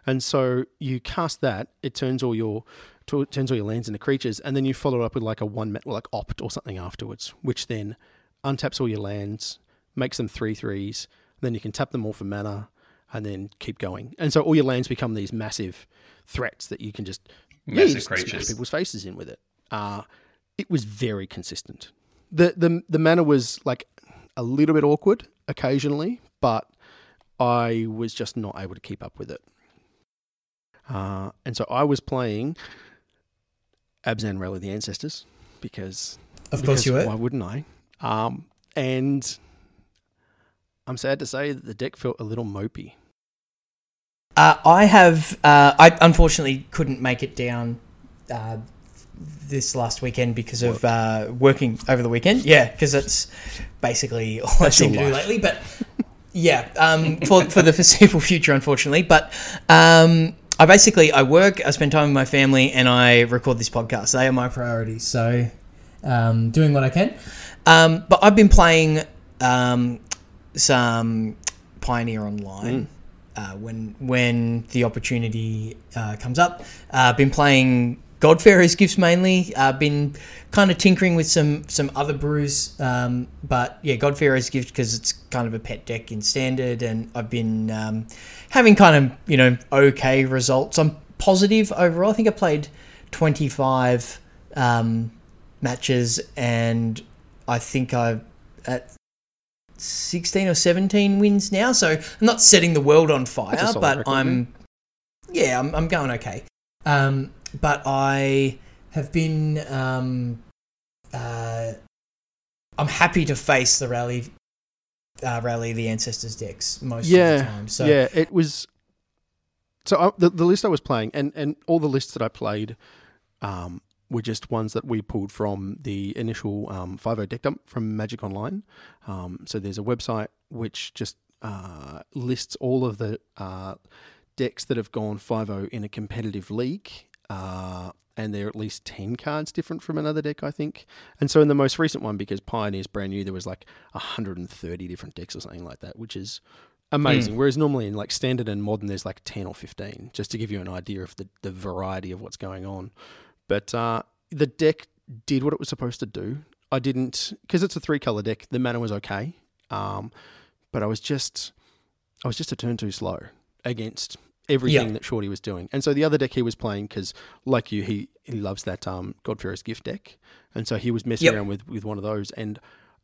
And so you cast that, it turns all your turns all your lands into creatures, and then you follow up with like a one ma- like opt or something afterwards, which then untaps all your lands, makes them three threes, then you can tap them all for mana, and then keep going. And so all your lands become these massive threats that you can just Massive just smash creatures. people's faces in with it. Uh, it was very consistent. The the the mana was like a little bit awkward occasionally, but I was just not able to keep up with it. Uh, and so I was playing Abzan Rally the Ancestors because of course you because were. Why wouldn't I? Um, and I'm sad to say that the deck felt a little mopey. Uh, I have. Uh, I unfortunately couldn't make it down uh, this last weekend because of uh, working over the weekend. Yeah, because that's basically all That's I seem to do lately. But yeah, um, for for the foreseeable future, unfortunately. But um, I basically I work, I spend time with my family, and I record this podcast. They are my priorities. So um, doing what I can. Um, but I've been playing um, some Pioneer Online uh, when when the opportunity uh, comes up. Uh, been playing God-Pharaoh's Gifts mainly. Uh, been kind of tinkering with some some other brews, um, but yeah, God-Pharaoh's Gift because it's kind of a pet deck in standard, and I've been um, having kind of you know okay results. I'm positive overall. I think I played 25 um, matches, and I think I've at 16 or 17 wins now. So I'm not setting the world on fire, That's a solid but record, I'm yeah, I'm, I'm going okay. Um, but I have been um, uh, I'm happy to face the rally uh, rally the ancestors decks most of the time. So yeah, it was. So I, the the list I was playing, and and all the lists that I played, um, were just ones that we pulled from the initial um, 5.0 deck dump from Magic Online. Um, so there's a website which just uh, lists all of the uh, decks that have gone 5.0 in a competitive league. Uh, and they're at least 10 cards different from another deck, I think. And so in the most recent one, because Pioneer's brand new, there was like 130 different decks or something like that, which is amazing. Whereas normally in like standard and modern, there's like 10 or 15, just to give you an idea of the, the variety of what's going on. But uh, the deck did what it was supposed to do. I didn't, because it's a three color deck, the mana was okay. Um, but I was just, I was just a turn too slow against everything Yeah. that Shorty was doing. And so the other deck he was playing, because like you, he, he loves that um, God-Pharaoh's Gift deck. And so he was messing Yep. around with, with one of those. And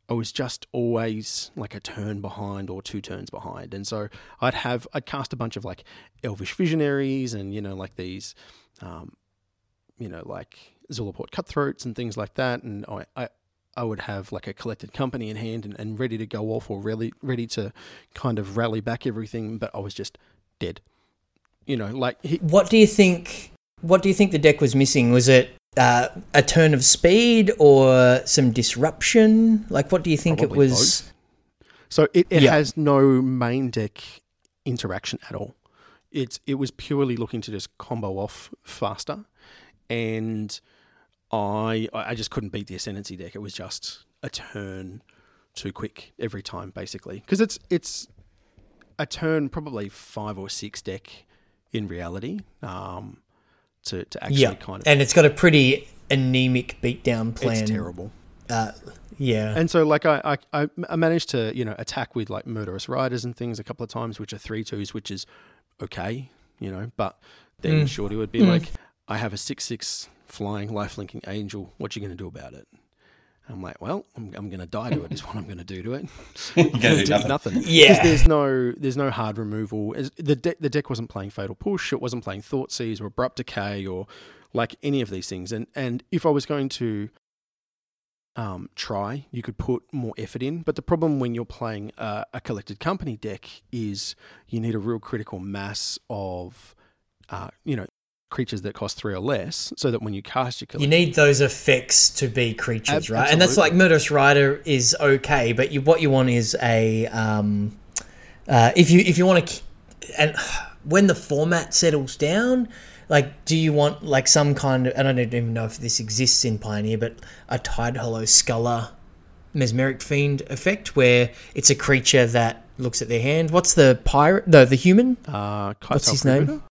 I was just always like a turn behind or two turns behind. And so I'd have, I'd cast a bunch of like Elvish Visionaries and, you know, like these, um, you know, like Zulaport Cutthroats and things like that. And I, I, I would have like a collected company in hand and, and ready to go off or really ready to kind of rally back everything, but I was just dead. You know, like he, What do you think? What do you think the deck was missing? Was it uh, a turn of speed or some disruption? Like, what do you think Probably it was? So it, it Yeah. has no main deck interaction at all. It's it was purely looking to just combo off faster, and I I just couldn't beat the ascendancy deck. It was just a turn too quick every time, basically, because it's it's a turn probably five or six deck in reality. Um, to to actually Yeah, kind of and it's got a pretty anemic beatdown plan. It's terrible. Uh, yeah. And so, like, I, I, I managed to, you know, attack with like murderous riders and things a couple of times, which are three twos, which is okay, you know. But then Mm. Shorty would be Mm. like, I have a six six flying life linking angel. What are you going to do about it? I'm like, well, I'm, I'm going to die to it. Is what I'm going to do to it. You're going to do nothing. nothing. Yeah. there's no there's no hard removal. The deck the deck wasn't playing Fatal Push. It wasn't playing Thoughtseize or Abrupt Decay or like any of these things. And and if I was going to um, try, you could put more effort in. But the problem when you're playing a, a collected company deck is you need a real critical mass of uh, you know creatures that cost three or less, so that when you cast your You need those effects to be creatures, right? And that's like. Murderous Rider is okay, but you, what you want is a um, uh, if you if you want to, and when the format settles down, like do you want like some kind of? And I don't even know if this exists in Pioneer, but a Tidehollow Sculler mesmeric fiend effect where it's a creature that looks at their hand. What's the pirate? No, the human. uh, What's his name?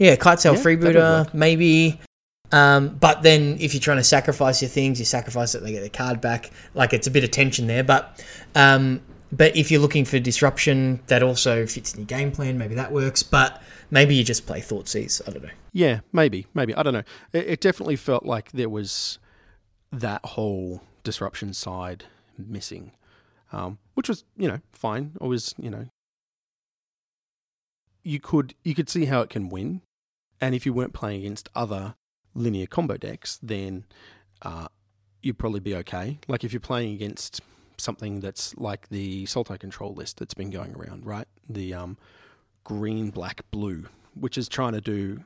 Yeah, Kite Yeah, Freebooter, maybe. Um, but then if you're trying to sacrifice your things, you sacrifice it, they get the card back. Like it's a bit of tension there. But um, but if you're looking for disruption, that also fits in your game plan. Maybe that works. But maybe you just play Thoughtseize. I don't know. Yeah, maybe, maybe. I don't know. It, it definitely felt like there was that whole disruption side missing, um, which was, you know, fine. Always, you know, you could you could see how it can win, and if you weren't playing against other linear combo decks, then uh, you'd probably be okay. Like if you're playing against something that's like the Sultai control list that's been going around, right? The um, green, black, blue, which is trying to do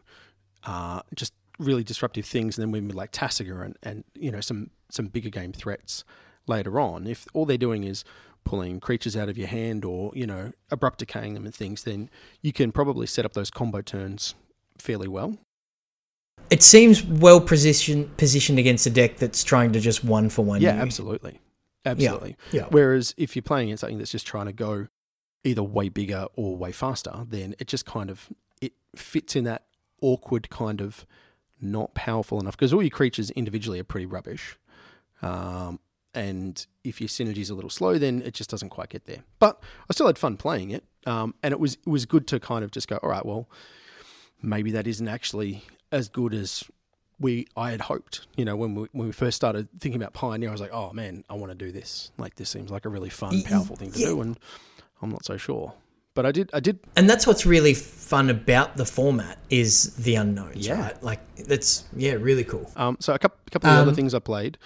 uh, just really disruptive things, and then we like Tasigur and, and you know some some bigger game threats later on. If all they're doing is pulling creatures out of your hand or you know abrupt decaying them and things, then you can probably set up those combo turns fairly well. It seems well positioned positioned against a deck that's trying to just one for one. Yeah, you. absolutely, absolutely. Yeah. Whereas if you're playing against something that's just trying to go either way bigger or way faster, then it just kind of it fits in that awkward kind of not powerful enough because all your creatures individually are pretty rubbish. Um, and if your synergy's a little slow, then it just doesn't quite get there. But I still had fun playing it, um, and it was it was good to kind of just go, all right, well, maybe that isn't actually as good as we I had hoped. You know, when we when we first started thinking about Pioneer, I was like, oh man, I want to do this. Like this seems like a really fun, powerful thing to yeah. do, and I'm not so sure. But I did I did And that's what's really fun about the format is the unknowns, Yeah. right? Like that's yeah, really cool. Um, so a couple, a couple of other Um, things I played.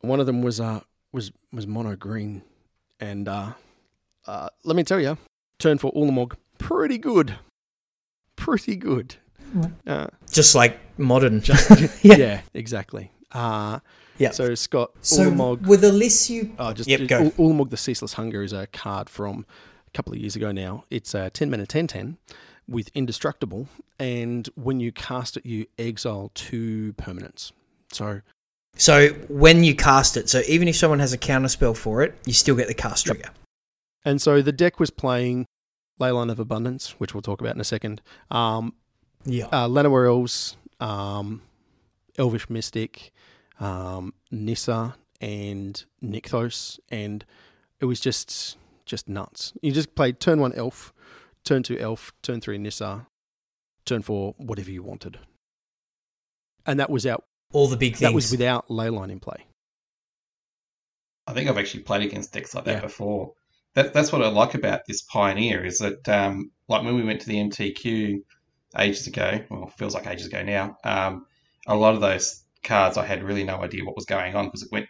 One of them was uh was was mono green, and uh, uh, let me tell you, turn for Ulamog, pretty good, pretty good. Uh, Just like modern. yeah. Yeah. exactly. Uh, Yeah. So Scott So Ulamog. with the list you Oh, just Yep, Ul- go. Ulamog the Ceaseless Hunger is a card from a couple of years ago now. It's a 10 mana 10 10 with Indestructible, and when you cast it, you exile two permanents. So, So when you cast it, so even if someone has a counter spell for it, you still get the cast Yep. trigger. and so the deck was playing Leyline of Abundance, which we'll talk about in a second. Um, Yeah. uh, Llanowar Elves, um, Elvish Mystic, um, Nissa, and Nykthos, and it was just just nuts. You just played turn one Elf, turn two Elf, turn three Nissa, turn four whatever you wanted, and that was out. All the big things. That was without Leyline in play. I think I've actually played against decks like that Yeah. before. That, that's what I like about this Pioneer is that, um, like when we went to the MTQ ages ago, well, feels like ages ago now, um, a lot of those cards I had really no idea what was going on because it went,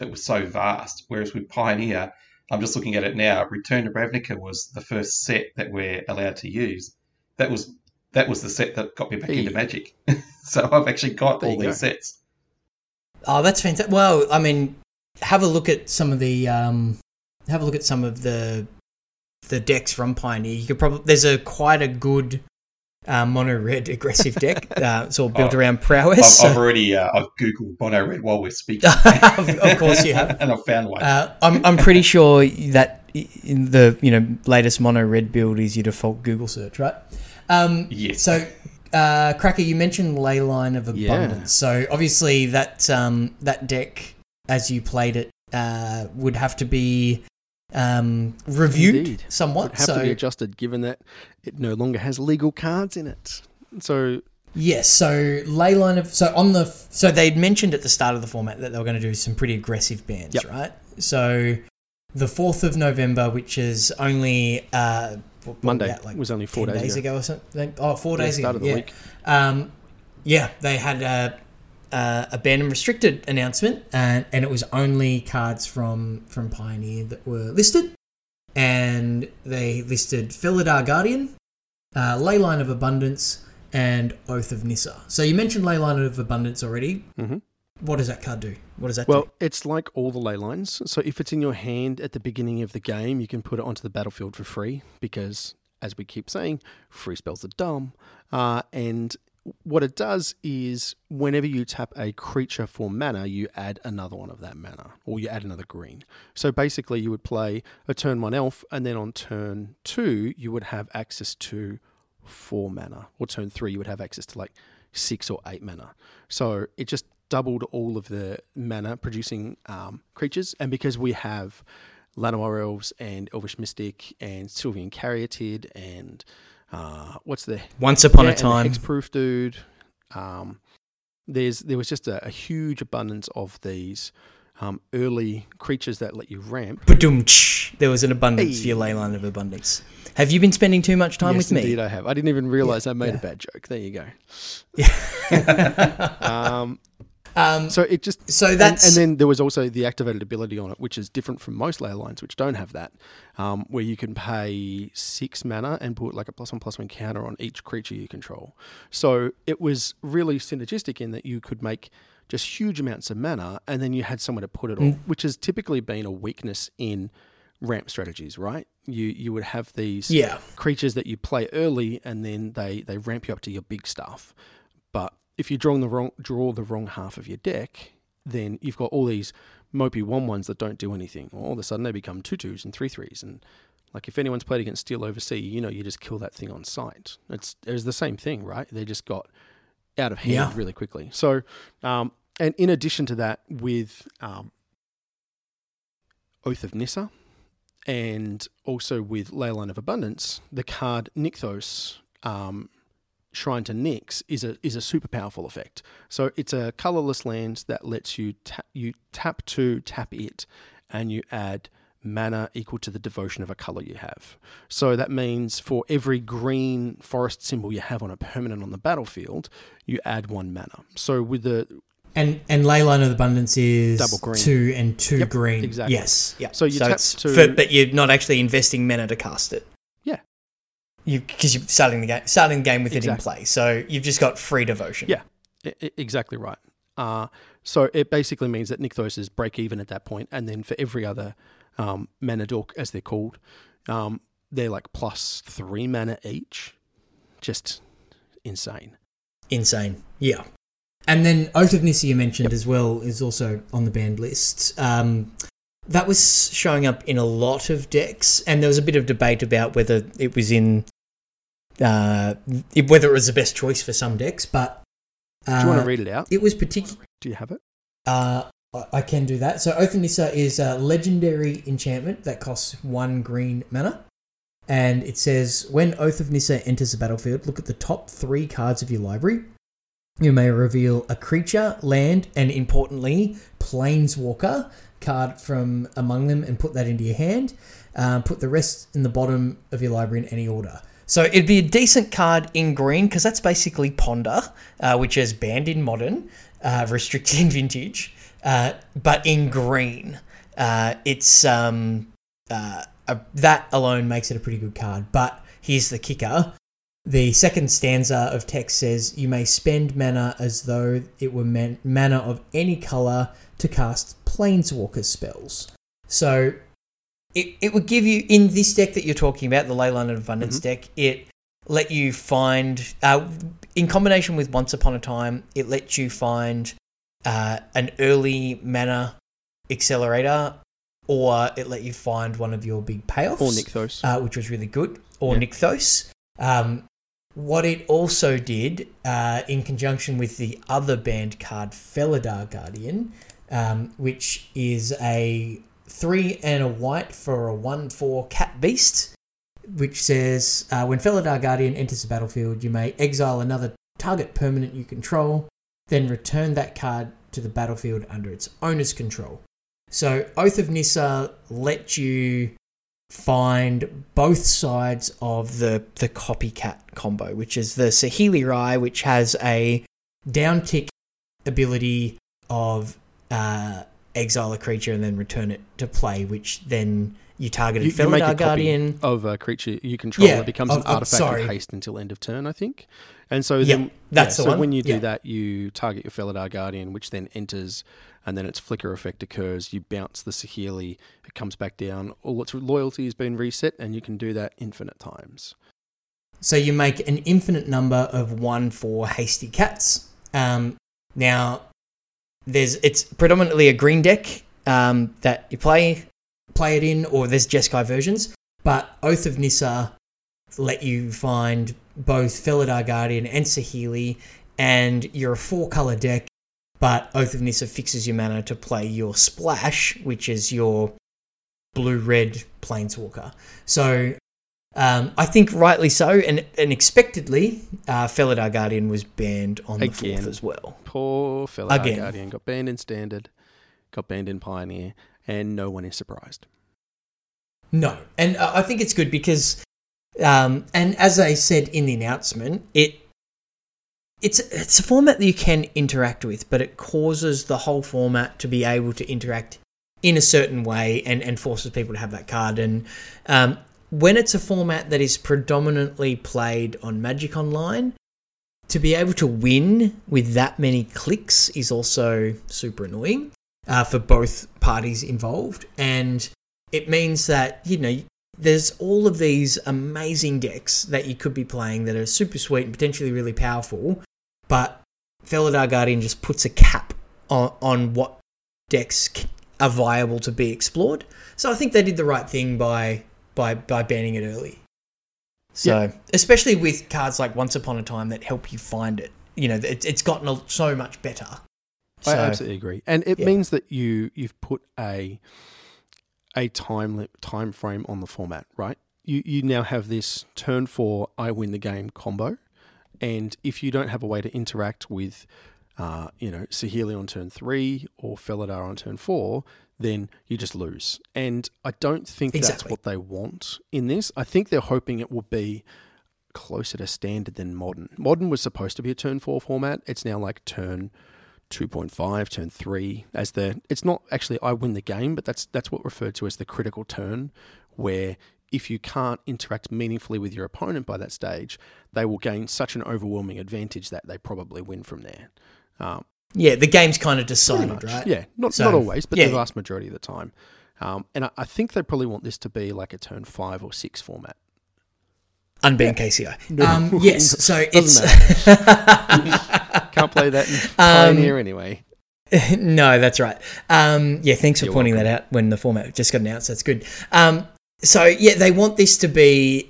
it was so vast. Whereas with Pioneer, I'm just looking at it now. Return to Ravnica was the first set that we're allowed to use. That was that was the set that got me back There into. Magic. so I've actually got There all these go. sets. Oh, that's fantastic. Well, I mean, have a look at some of the um, have a look at some of the the decks from Pioneer. You could probably there's a quite a good uh, mono red aggressive deck. Uh, it's all built Oh, around I've, prowess. I've already uh, I've googled Mono Red while we're speaking. Of- of course you have. and I've found one. Uh, I'm I'm pretty sure that in the you know latest mono red build is your default Google search, right? Um, yes. so uh, Cracker, you mentioned Leyline of Yeah. Abundance. So obviously that um, that deck, as you played it, uh, would have to be um, reviewed Indeed. somewhat. Would have so to be adjusted given that it no longer has legal cards in it. So Yes, so Leyline of so on the so they'd mentioned at the start of the format that they were going to do some pretty aggressive bans, Yep. right? So the fourth of November, which is only uh, Monday was that, like was only four 10 days, ago. or something. Oh, four Yeah, days ago. yeah. week. Um, yeah, they had a, a, a banned and restricted announcement, and, and it was only cards from from Pioneer that were listed, and they listed Felidar Guardian, uh, Leyline of Abundance, and Oath of Nissa. So you mentioned Leyline of Abundance already. Mhm. What does that card do? What does that Well, do? it's like all the ley lines. So if it's in your hand at the beginning of the game, you can put it onto the battlefield for free because, as we keep saying, free spells are dumb. Uh, and what it does is whenever you tap a creature for mana, you add another one of that mana, or you add another green. So basically, you would play a turn one elf, and then on turn two, you would have access to four mana, or turn three, you would have access to like six or eight mana. So it just doubled all of the mana producing um, creatures, and because we have Llanowar Elves and Elvish Mystic and Sylvan Caryatid and uh, what's the Once upon yeah, a time, hexproof dude. Um, there's there was just a, a huge abundance of these um, early creatures that let you ramp. Badum-tsh, there was an abundance for your Hey. Leyline of Abundance. Have you been spending too much time yes, with me? indeed, I have. I didn't even realize I made yeah. a bad joke. There you go. Yeah. Um, um, so it just so and- that's and, then there was also the activated ability on it, which is different from most ley lines, which don't have that, um, where you can pay six mana and put like a plus one plus one counter on each creature you control. So it was really synergistic in that you could make just huge amounts of mana, and then you had somewhere to put it all, which has typically been a weakness in ramp strategies, right? You you would have these yeah. creatures that you play early and then they, they ramp you up to your big stuff. But if you draw the wrong draw the wrong half of your deck, then you've got all these mopey one ones that don't do anything. All of a sudden they become two twos and three threes and like if anyone's played against Steel Overseer, you know you just kill that thing on sight. It's it's the same thing, right? They just got out of hand Yeah. really quickly. So um, and in addition to that, with um, Oath of Nissa, and also with Leyline of Abundance, the card Nykthos, um, Shrine to Nyx, is a is a super powerful effect. So it's a colorless land that lets you tap you tap to tap it, and you add mana equal to the devotion of a color you have. So that means for every green forest symbol you have on a permanent on the battlefield, you add one mana. So with the And and Leyline of Abundance is Double green. two and two Yep, green. exactly. Yes. Yeah. So you tap it's to- for- but you're not actually investing mana to cast it. You because you're starting the game starting the game with it in play. So you've just got free devotion. Yeah. I- exactly right. Uh, so it basically means that Nykthos is break even at that point, and then for every other um, mana dork, as they're called, um, they're like plus three mana each. Just insane. Insane. Yeah. And then Oath of Nissa you mentioned as well is also on the banned list. Um, that was showing up in a lot of decks, and there was a bit of debate about whether it was in uh, whether it was the best choice for some decks. But uh, Do you want to read it out? It was particular. Do you have it? Uh, I- I can do that. So Oath of Nissa is a legendary enchantment that costs one green mana. And it says when Oath of Nissa enters the battlefield, look at the top three cards of your library. You may reveal a creature, land, and importantly, Planeswalker card from among them and put that into your hand. Um, put the rest in the bottom of your library in any order. So it'd be a decent card in green because that's basically Ponder, uh, which is banned in modern, uh, restricted in vintage, uh, but in green. Uh, it's um, uh, a, that alone makes it a pretty good card. But here's the kicker: the second stanza of text says, "You may spend mana as though it were man- mana of any color to cast planeswalker spells." So it, it would give you in this deck that you're talking about, the Leyline of Abundance Mhm. deck. It let you find, uh, in combination with Once Upon a Time, it lets you find uh, an early mana accelerator, or it let you find one of your big payoffs Or Nykthos? uh, which was really good, or Yeah. Nykthos. Um, what it also did, uh, in conjunction with the other banned card, Felidar Guardian, um, which is a three and a white for a one four cat beast, which says uh, when Felidar Guardian enters the battlefield, you may exile another target permanent you control, then return that card to the battlefield under its owner's control. So Oath of Nissa let you find both sides of the the copycat combo, which is the Saheeli Rai, which has a down tick ability of uh, exile a creature and then return it to play, which then you targeted You, you Felidar copy Guardian. of a creature you control. Yeah, it becomes of- an artifact sorry. of haste until end of turn, I think. And so then, that's yeah, the so one. when you do Yeah. that, you target your Felidar Guardian, which then enters, and then its flicker effect occurs. You bounce the Saheeli, it comes back down. All its loyalty has been reset, and you can do that infinite times. So you make an infinite number of one for hasty cats. Um, now, there's it's predominantly a green deck um, that you play play it in, or there's Jeskai versions. But Oath of Nissa let you find both Felidar Guardian and Saheeli, and you're a four color deck. But Oath of Nissa fixes your mana to play your splash, which is your blue red planeswalker. So um, I think rightly so, and, and expectedly, uh, Felidar Guardian was banned on the Again. fourth as well. Poor Felidar Again. Guardian got banned in Standard, got banned in Pioneer, and no one is surprised. No, and uh, I think it's good because, um, and as I said in the announcement, it it's it's a format that you can interact with, but it causes the whole format to be able to interact in a certain way and and forces people to have that card. And um, when it's a format that is predominantly played on Magic Online, to be able to win with that many clicks is also super annoying uh, for both parties involved, and it means that you know there's all of these amazing decks that you could be playing that are super sweet and potentially really powerful, but Felidar Guardian just puts a cap on, on what decks are viable to be explored. So I think they did the right thing by by by banning it early. So especially with cards like Once Upon a Time that help you find it, you know, it, it's gotten so much better. So, I absolutely agree, and it yeah. means that you you've put a a time li- time frame on the format, right? You you now have this turn four, I win the game combo, and if you don't have a way to interact with, uh, you know, Saheeli on turn three or Felidar on turn four, then you just lose. And I don't think that's what they want in this. I think they're hoping it will be closer to standard than modern. Modern was supposed to be a turn four format. It's now like turn 2.5 turn 3 as the it's not actually I win the game but that's that's what referred to as the critical turn where if you can't interact meaningfully with your opponent by that stage they will gain such an overwhelming advantage that they probably win from there um, yeah, the game's kind of decided, right? yeah not So, not always but yeah. the vast majority of the time um, and I, I think they probably want this to be like a turn 5 or 6 format Unbanned KCI. Um, yes, so it's can't play that in Um, Pioneer anyway no, that's right. Um, yeah, thanks for You're pointing that out when the format just got announced. That's good. Um, so yeah, they want this to be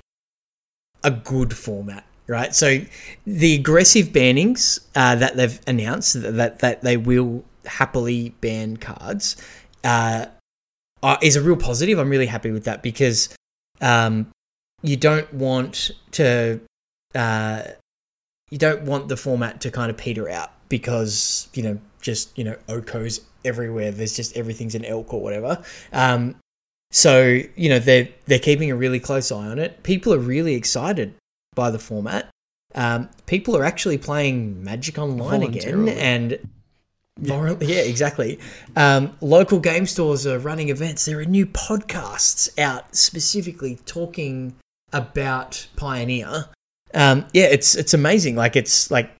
a good format, right? So the aggressive bannings uh, that they've announced that, that they will happily ban cards uh, are, is a real positive. I'm really happy with that because um, you don't want to uh, you don't want the format to kind of peter out because you know just you know okos everywhere. There's just everything's an elk or whatever. Um, so you know they're they're keeping a really close eye on it. People are really excited by the format. Um, people are actually playing Magic Online again, and Volun- yeah, exactly. Um, local game stores are running events. There are new podcasts out specifically talking about Pioneer. Um, yeah, it's it's amazing. Like it's like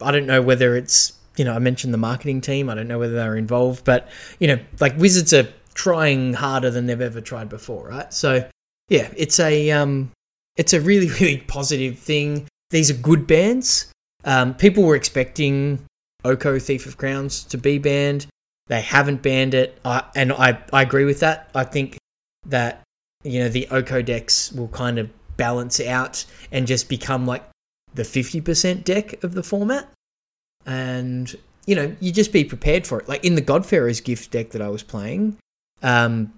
I don't know whether it's you know I mentioned the marketing team. I don't know whether they're involved, but you know like Wizards are trying harder than they've ever tried before, right? So yeah, it's a um, it's a really really positive thing. These are good bands. Um, people were expecting Oko Thief of Crowns to be banned. They haven't banned it, I, and I I agree with that. I think that you know the Oko decks will kind of balance out and just become like the 50% deck of the format. And, you know, you just be prepared for it. Like in the God-Pharaoh's gift deck that I was playing, um,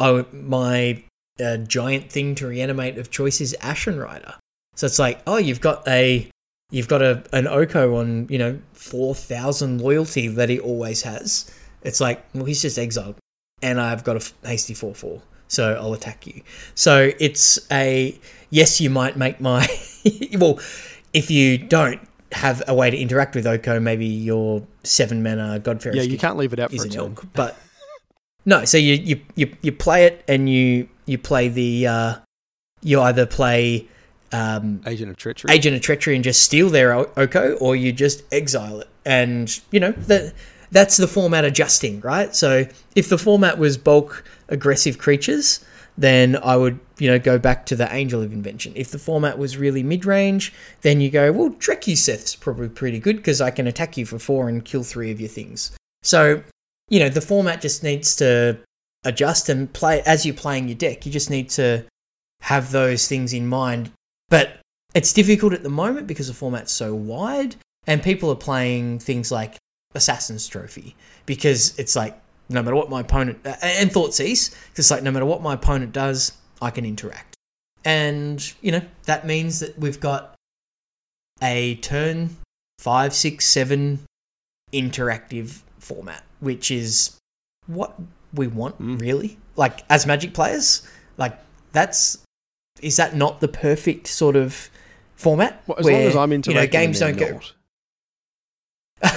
I, my uh, giant thing to reanimate of choice is Ashen Rider. So it's like, oh, you've got a you've got a an Oko on, you know, four thousand loyalty that he always has. It's like, well, he's just exiled, and I've got a hasty four four, so I'll attack you. So it's a yes, you might make my well, if you don't have a way to interact with Oko, maybe your seven mana God-Pharaoh. Yeah, you can't leave it out for a an turn. elk, but no. So you you you you play it, and you you play the uh, you either play um, Agent of treachery. Agent of Treachery and just steal their Oko, or you just exile it. And, you know, that that's the format adjusting, right? So if the format was bulk aggressive creatures, then I would, you know, go back to the Angel of Invention. If the format was really mid range, then you go, well, Drakuseth's probably pretty good because I can attack you for four and kill three of your things. So, you know, the format just needs to adjust and play as you're playing your deck. You just need to have those things in mind but it's difficult at the moment because the format's so wide, and people are playing things like Assassin's Trophy because it's like no matter what my opponent and Thoughtseize, it's like no matter what my opponent does, I can interact, and you know that means that we've got a turn five, six, seven interactive format, which is what we want Mm. really. Like as Magic players, like that's is that not the perfect sort of format? Well, as long as I'm you interacting, know, games don't go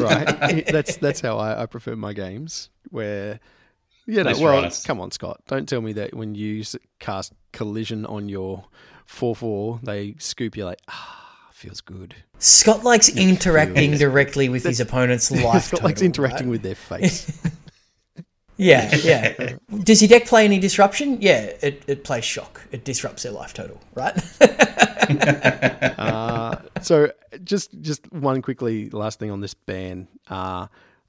right. that's that's how I, I prefer my games. Where you know, At well, honest. come on, Scott. Don't tell me that when you cast collision on your four four, they scoop you like ah, feels good. Scott likes interacting feels- directly with his opponent's life. Scott likes interacting right? with their face. Yeah, yeah. Does your deck play any disruption? Yeah, it, it plays shock. It disrupts their life total, right? uh, so just just one quickly last thing on this ban. Uh,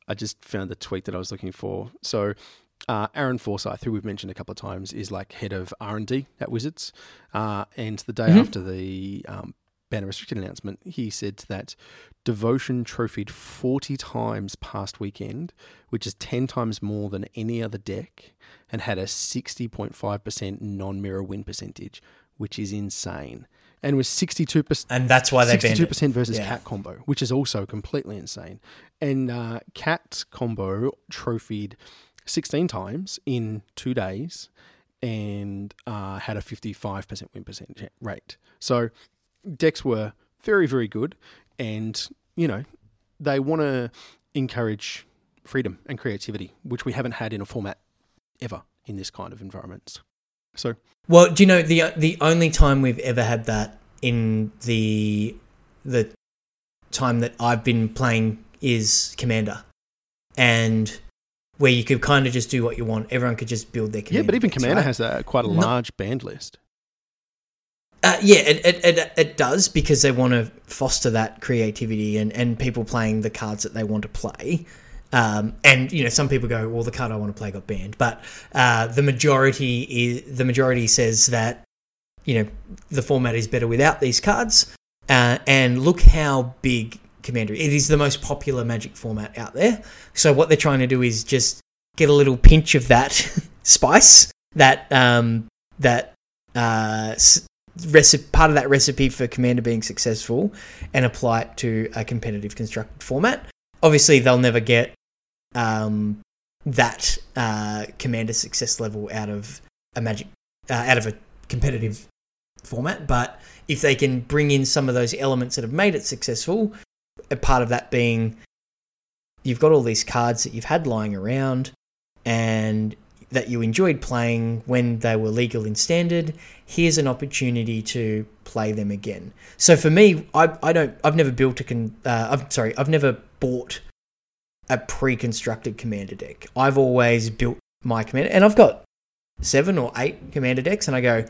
I just found the tweet that I was looking for. So uh, Aaron Forsythe, who we've mentioned a couple of times, is like head of R and D at Wizards. Uh, and the day after the um, banner restricted announcement, he said that Devotion trophied 40 times past weekend, which is 10 times more than any other deck, and had a 60.5% non mirror win percentage, which is insane. And was 62%. and that's why they banned 62% versus Yeah. cat combo, which is also completely insane. And uh, cat combo trophied sixteen times in two days, and uh, had a fifty-five percent win percent rate. So decks were very, very good, and you know they want to encourage freedom and creativity, which we haven't had in a format ever in this kind of environments. So Well, do you know the the only time we've ever had that in the the time that I've been playing is Commander, and where you could kind of just do what you want. Everyone could just build their Commander yeah, but even Commander right? has a, quite a No- large band list. Uh, yeah, it, it, it, it does because they want to foster that creativity and, and people playing the cards that they want to play. Um, and you know, some people go, "Well, the card I want to play got banned," but uh, the majority is the majority says that you know the format is better without these cards. Uh, and look how big Commander! It is the most popular Magic format out there. So what they're trying to do is just get a little pinch of that spice, that um, that uh, recipe, part of that recipe for Commander being successful, and apply it to a competitive constructed format. Obviously, they'll never get um, that uh, Commander success level out of a Magic, uh, out of a competitive format, but if they can bring in some of those elements that have made it successful, a part of that being you've got all these cards that you've had lying around and that you enjoyed playing when they were legal in standard here's an opportunity to play them again. So for me i, I don't i've never built a con uh, i'm sorry i've never bought a pre-constructed commander deck. I've always built my commander and i've got seven or eight commander decks and i go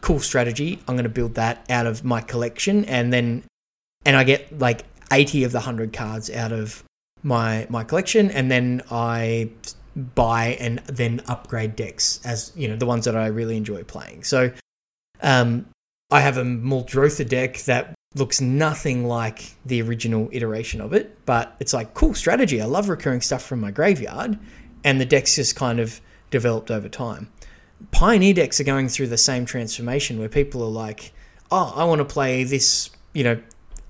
cool strategy i'm going to build that out of my collection and then and i get like 80 of the 100 cards out of my my collection and then i buy and then upgrade decks as you know the ones that i really enjoy playing so um I have a Muldrotha deck that looks nothing like the original iteration of it, but it's like cool strategy. I love recurring stuff from my graveyard, and the deck's just kind of developed over time. Pioneer decks are going through the same transformation where people are like, "Oh, I want to play this, you know,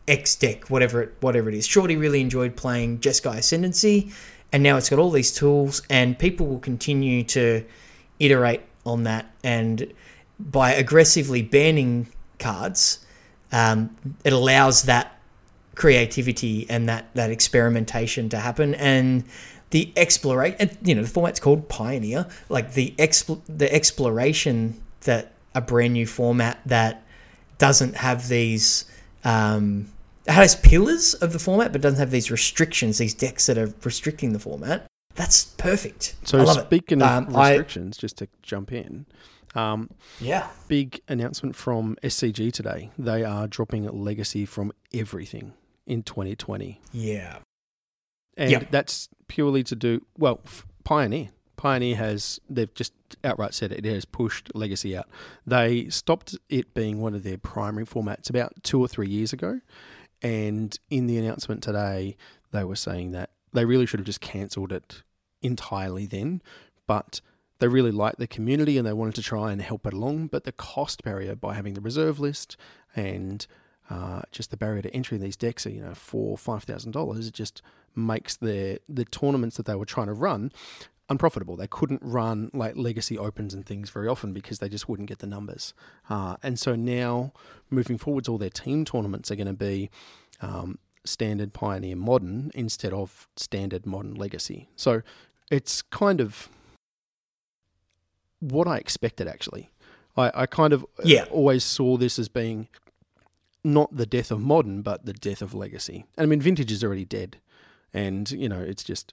X deck, whatever it whatever it is." Shorty really enjoyed playing Jeskai Ascendancy, and now it's got all these tools, and people will continue to iterate on that, and by aggressively banning cards, um, it allows that creativity and that that experimentation to happen. And the exploration you know the format's called pioneer. Like the exp- the exploration that a brand new format that doesn't have these um, it has pillars of the format but doesn't have these restrictions these decks that are restricting the format that's perfect So I love it. speaking of Um, I- restrictions, just to jump in, um, yeah big announcement from SCG today. They are dropping Legacy from everything in 2020. yeah and Yep. that's purely to do well. f- Pioneer, Pioneer has they've just outright said it, it has pushed Legacy out. They stopped it being one of their primary formats about two or three years ago, and in the announcement today, they were saying that they really should have just cancelled it entirely then, but. They really liked the community and they wanted to try and help it along, but the cost barrier by having the reserve list and uh, just the barrier to entry in these decks are you know four five thousand dollars. It just makes the the tournaments that they were trying to run unprofitable. They couldn't run like legacy opens and things very often because they just wouldn't get the numbers. Uh, and so now moving forwards, all their team tournaments are going to be um, standard Pioneer Modern instead of standard Modern Legacy. So it's kind of what I expected actually. I, I kind of uh, Yeah. always saw this as being not the death of modern, but the death of legacy. And I mean, vintage is already dead, and you know, it's just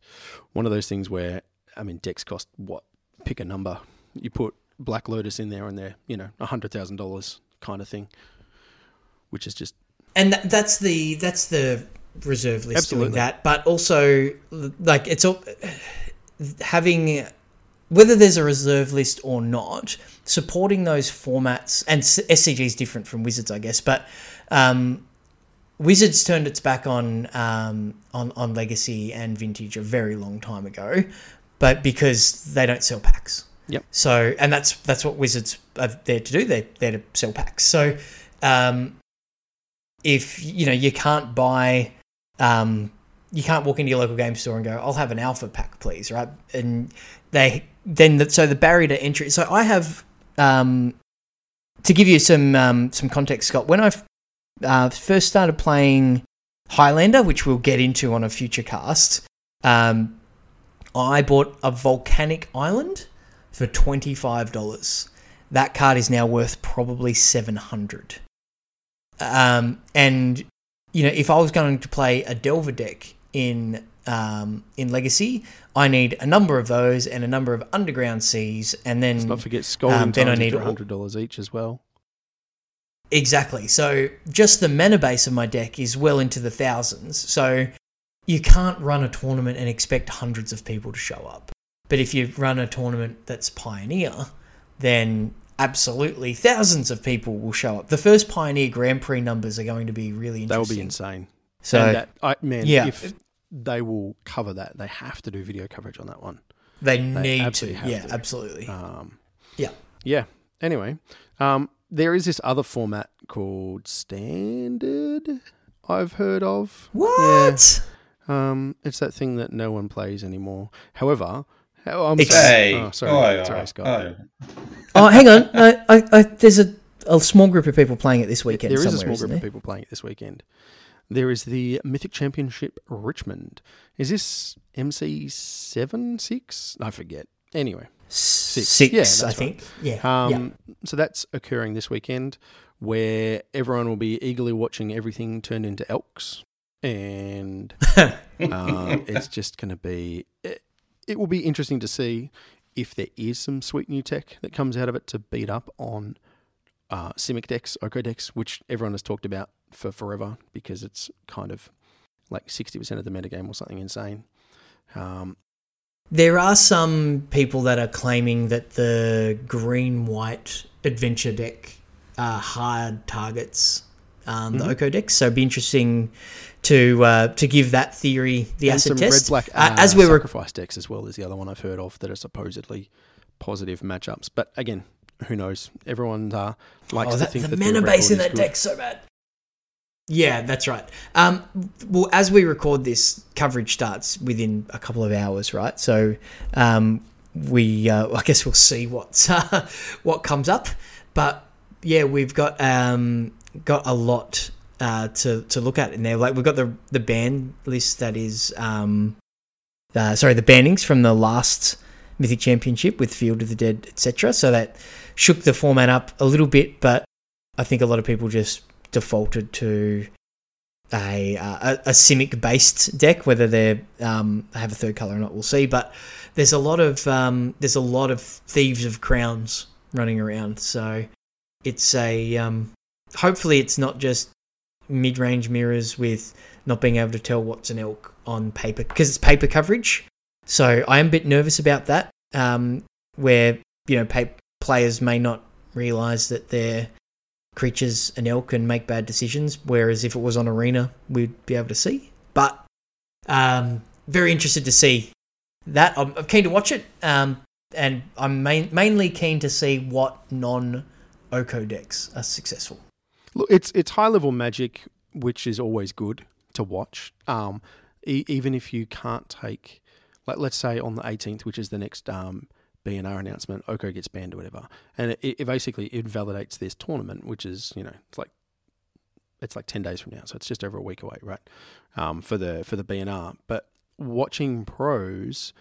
one of those things where I mean, decks cost what? Pick a number. You put Black Lotus in there, and they're you know a hundred thousand dollars kind of thing, which is just and that, that's the that's the reserve list Absolutely. doing that but also like it's all having whether there's a reserve list or not supporting those formats and scg is different from wizards i guess but um, wizards turned its back on um, on on legacy and vintage a very long time ago but because they don't sell packs. Yep. so and that's that's what wizards are there to do. They're there to sell packs. So um, if you know you can't buy um, you can't walk into your local game store and go i'll have an alpha pack please right? And they then the, so the barrier to entry so i have um, to give you some um, some context scott when i uh, first started playing highlander which we'll get into on a future cast um, i bought a volcanic island for $25 that card is now worth probably 700 um, and you know, if I was going to play a Delver deck in um, in Legacy, I need a number of those and a number of Underground Seas, and then let's not forget Scalding um, then I need hundred dollars each as well. exactly. So just the mana base of my deck is well into the thousands. So you can't run a tournament and expect hundreds of people to show up. But if you run a tournament that's Pioneer, then absolutely thousands of people will show up. The first Pioneer Grand Prix numbers are going to be really That interesting. will be insane. So and that, I, man, yeah. if they will cover that, they have to do video coverage on that one. they need to. Yeah, to. absolutely. Um, Yeah. Yeah. Anyway, um, there is this other format called Standard. I've heard of. What? Um, it's that thing that no one plays anymore. However, oh, I'm It's- sorry. Oh, sorry, oh, sorry, Scott. oh. Oh, hang on. I, I, I, there's a, a small group of people playing it this weekend. There is a small isn't group of people playing it this weekend. There is the Mythic Championship Richmond. Is this MC seven six? I forget. Anyway, Six, Yeah, I right. think. Yeah. um, so that's occurring this weekend, where everyone will be eagerly watching everything turn into elks, and uh, it's just going to be. It, it will be interesting to see if there is some sweet new tech that comes out of it to beat up on uh, Simic decks, Oko decks, which everyone has talked about for forever because it's kind of like 60% of the metagame or something insane. Um, There are some people that are claiming that the green white adventure deck uh, hard targets um, Mm-hmm. the Oko decks. So it'd be interesting to uh, to give that theory the and acid test. red black Uh, uh, as we were sacrifice decks as well is the other one I've heard of that are supposedly positive matchups. But again, who knows? Everyone uh, likes oh, to think the that mana base in that good. deck's so bad. Yeah, that's right. Um, well, as we record this, coverage starts within a couple of hours, right? So, um, we uh, I guess we'll see what's uh, what comes up. But yeah, we've got um, got a lot uh, to to look at in there. Like we've got the the ban list that is um, uh, sorry the bannings from the last Mythic Championship with Field of the Dead, etc. So that shook the format up a little bit, but I think a lot of people just defaulted to a uh, a, a Simic based deck. Whether they um, have a third color or not, we'll see. But there's a lot of um, there's a lot of thieves of crowns running around, so it's a um, hopefully it's not just mid range mirrors with not being able to tell what's an elk on paper because it's paper coverage. So I am a bit nervous about that, um, where you know pa- players may not realize that their creatures an elk and make bad decisions. Whereas if it was on arena, we'd be able to see. But um, very interested to see that. I'm, I'm keen to watch it, um, and I'm main, mainly keen to see what non Oko decks are successful. Look, it's it's high level magic, which is always good to watch. Um, e- even if you can't take, like, let's say on the 18th, which is the next um, BNR announcement, Oko gets banned or whatever, and it, it basically it validates this tournament, which is you know it's like it's like 10 days from now, so it's just over a week away, right? Um, for the for the BNR, but watching pros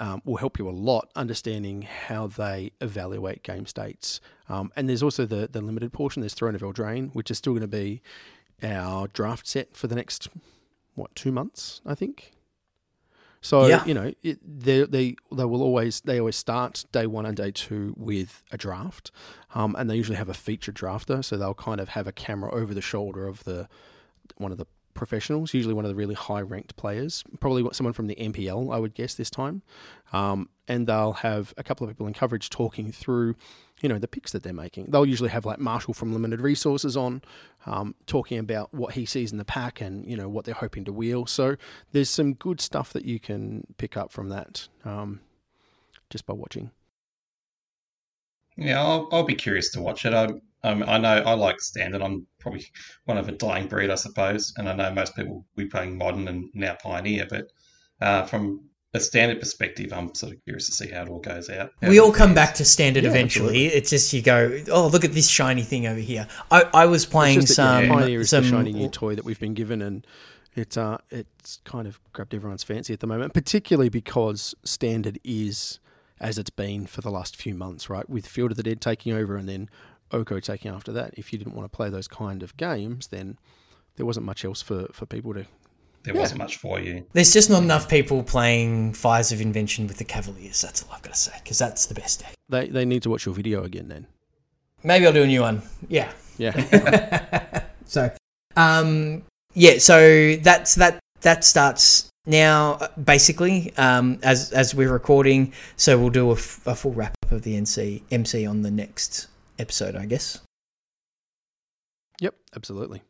um, will help you a lot understanding how they evaluate game states. Um, and there's also the the limited portion. There's Throne of Eldraine, which is still going to be our draft set for the next what two months, I think. So Yeah. you know it, they they they will always they always start day one and day two with a draft, um, and they usually have a featured drafter. So they'll kind of have a camera over the shoulder of the one of the professionals, usually one of the really high ranked players, probably someone from the MPL, I would guess this time. Um, and they'll have a couple of people in coverage talking through, you know, the picks that they're making. They'll usually have like Marshall from Limited Resources on, um, talking about what he sees in the pack and you know what they're hoping to wheel. So there's some good stuff that you can pick up from that um, just by watching. Yeah, I'll, I'll be curious to watch it. I, um, I know I like standard. I'm probably one of a dying breed, I suppose. And I know most people will be playing modern and now pioneer, but uh, from a standard perspective, I'm sort of curious to see how it all goes out. We all come back to standard Yeah, eventually. It's just you go, oh, look at this shiny thing over here. I, I was playing It's just that, some yeah, Pioneer is some the shiny new toy that we've been given, and it uh, it's kind of grabbed everyone's fancy at the moment, particularly because standard is as it's been for the last few months, right? With Field of the Dead taking over and then Oko taking after that. If you didn't want to play those kind of games, then there wasn't much else for, for people to. There Yeah. wasn't much for you. There's just not enough people playing Fires of Invention with the Cavaliers. That's all I've got to say, because that's the best deck. They they need to watch your video again then. Maybe I'll do a new one. Yeah. Yeah. so, um, yeah. So that's that. That starts now, uh, basically, um, as as we're recording. So we'll do a, f- a full wrap up of the NC MC on the next episode, I guess. yep. Absolutely.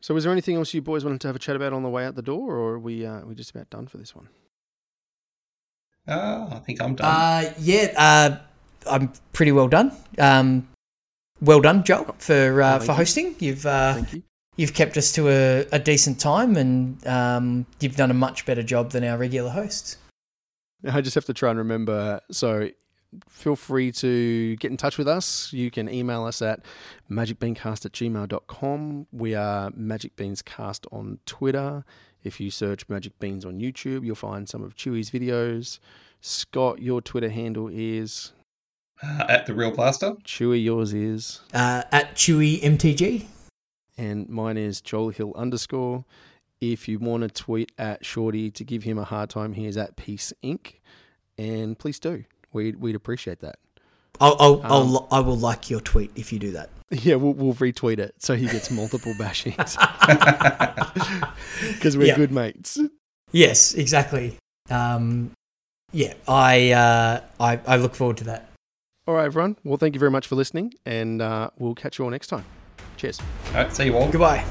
So, was there anything else you boys wanted to have a chat about on the way out the door, or are we uh, we just about done for this one? Uh, I think I'm done. Uh, yeah. Uh, I'm pretty well done. Um, well done, Joel, for uh, thank for you. hosting. You've uh, Thank you. you've kept us to a, a decent time, and um, you've done a much better job than our regular hosts. I just have to try and remember. So feel free to get in touch with us. You can email us at magicbeanscast at gmail.com. We are Magic Beans Cast on Twitter. If you search Magic Beans on YouTube, you'll find some of Chewy's videos. Scott, your Twitter handle is uh, at the Real plaster. Chewy, yours is, Uh, at Chewy MTG. and mine is Joel Hill underscore. If you want to tweet at Shorty to give him a hard time, he is at Peace Inc. And please do. We'd, we'd appreciate that. I'll, I'll, Um, I'll I will like your tweet if you do that. Yeah, we'll, we'll retweet it so he gets multiple bashings because we're Yeah. good mates. Yes, exactly. Um, yeah, I, uh, I I look forward to that. All right, everyone. Well, thank you very much for listening, and uh, we'll catch you all next time. Cheers. All right, see you all. Goodbye.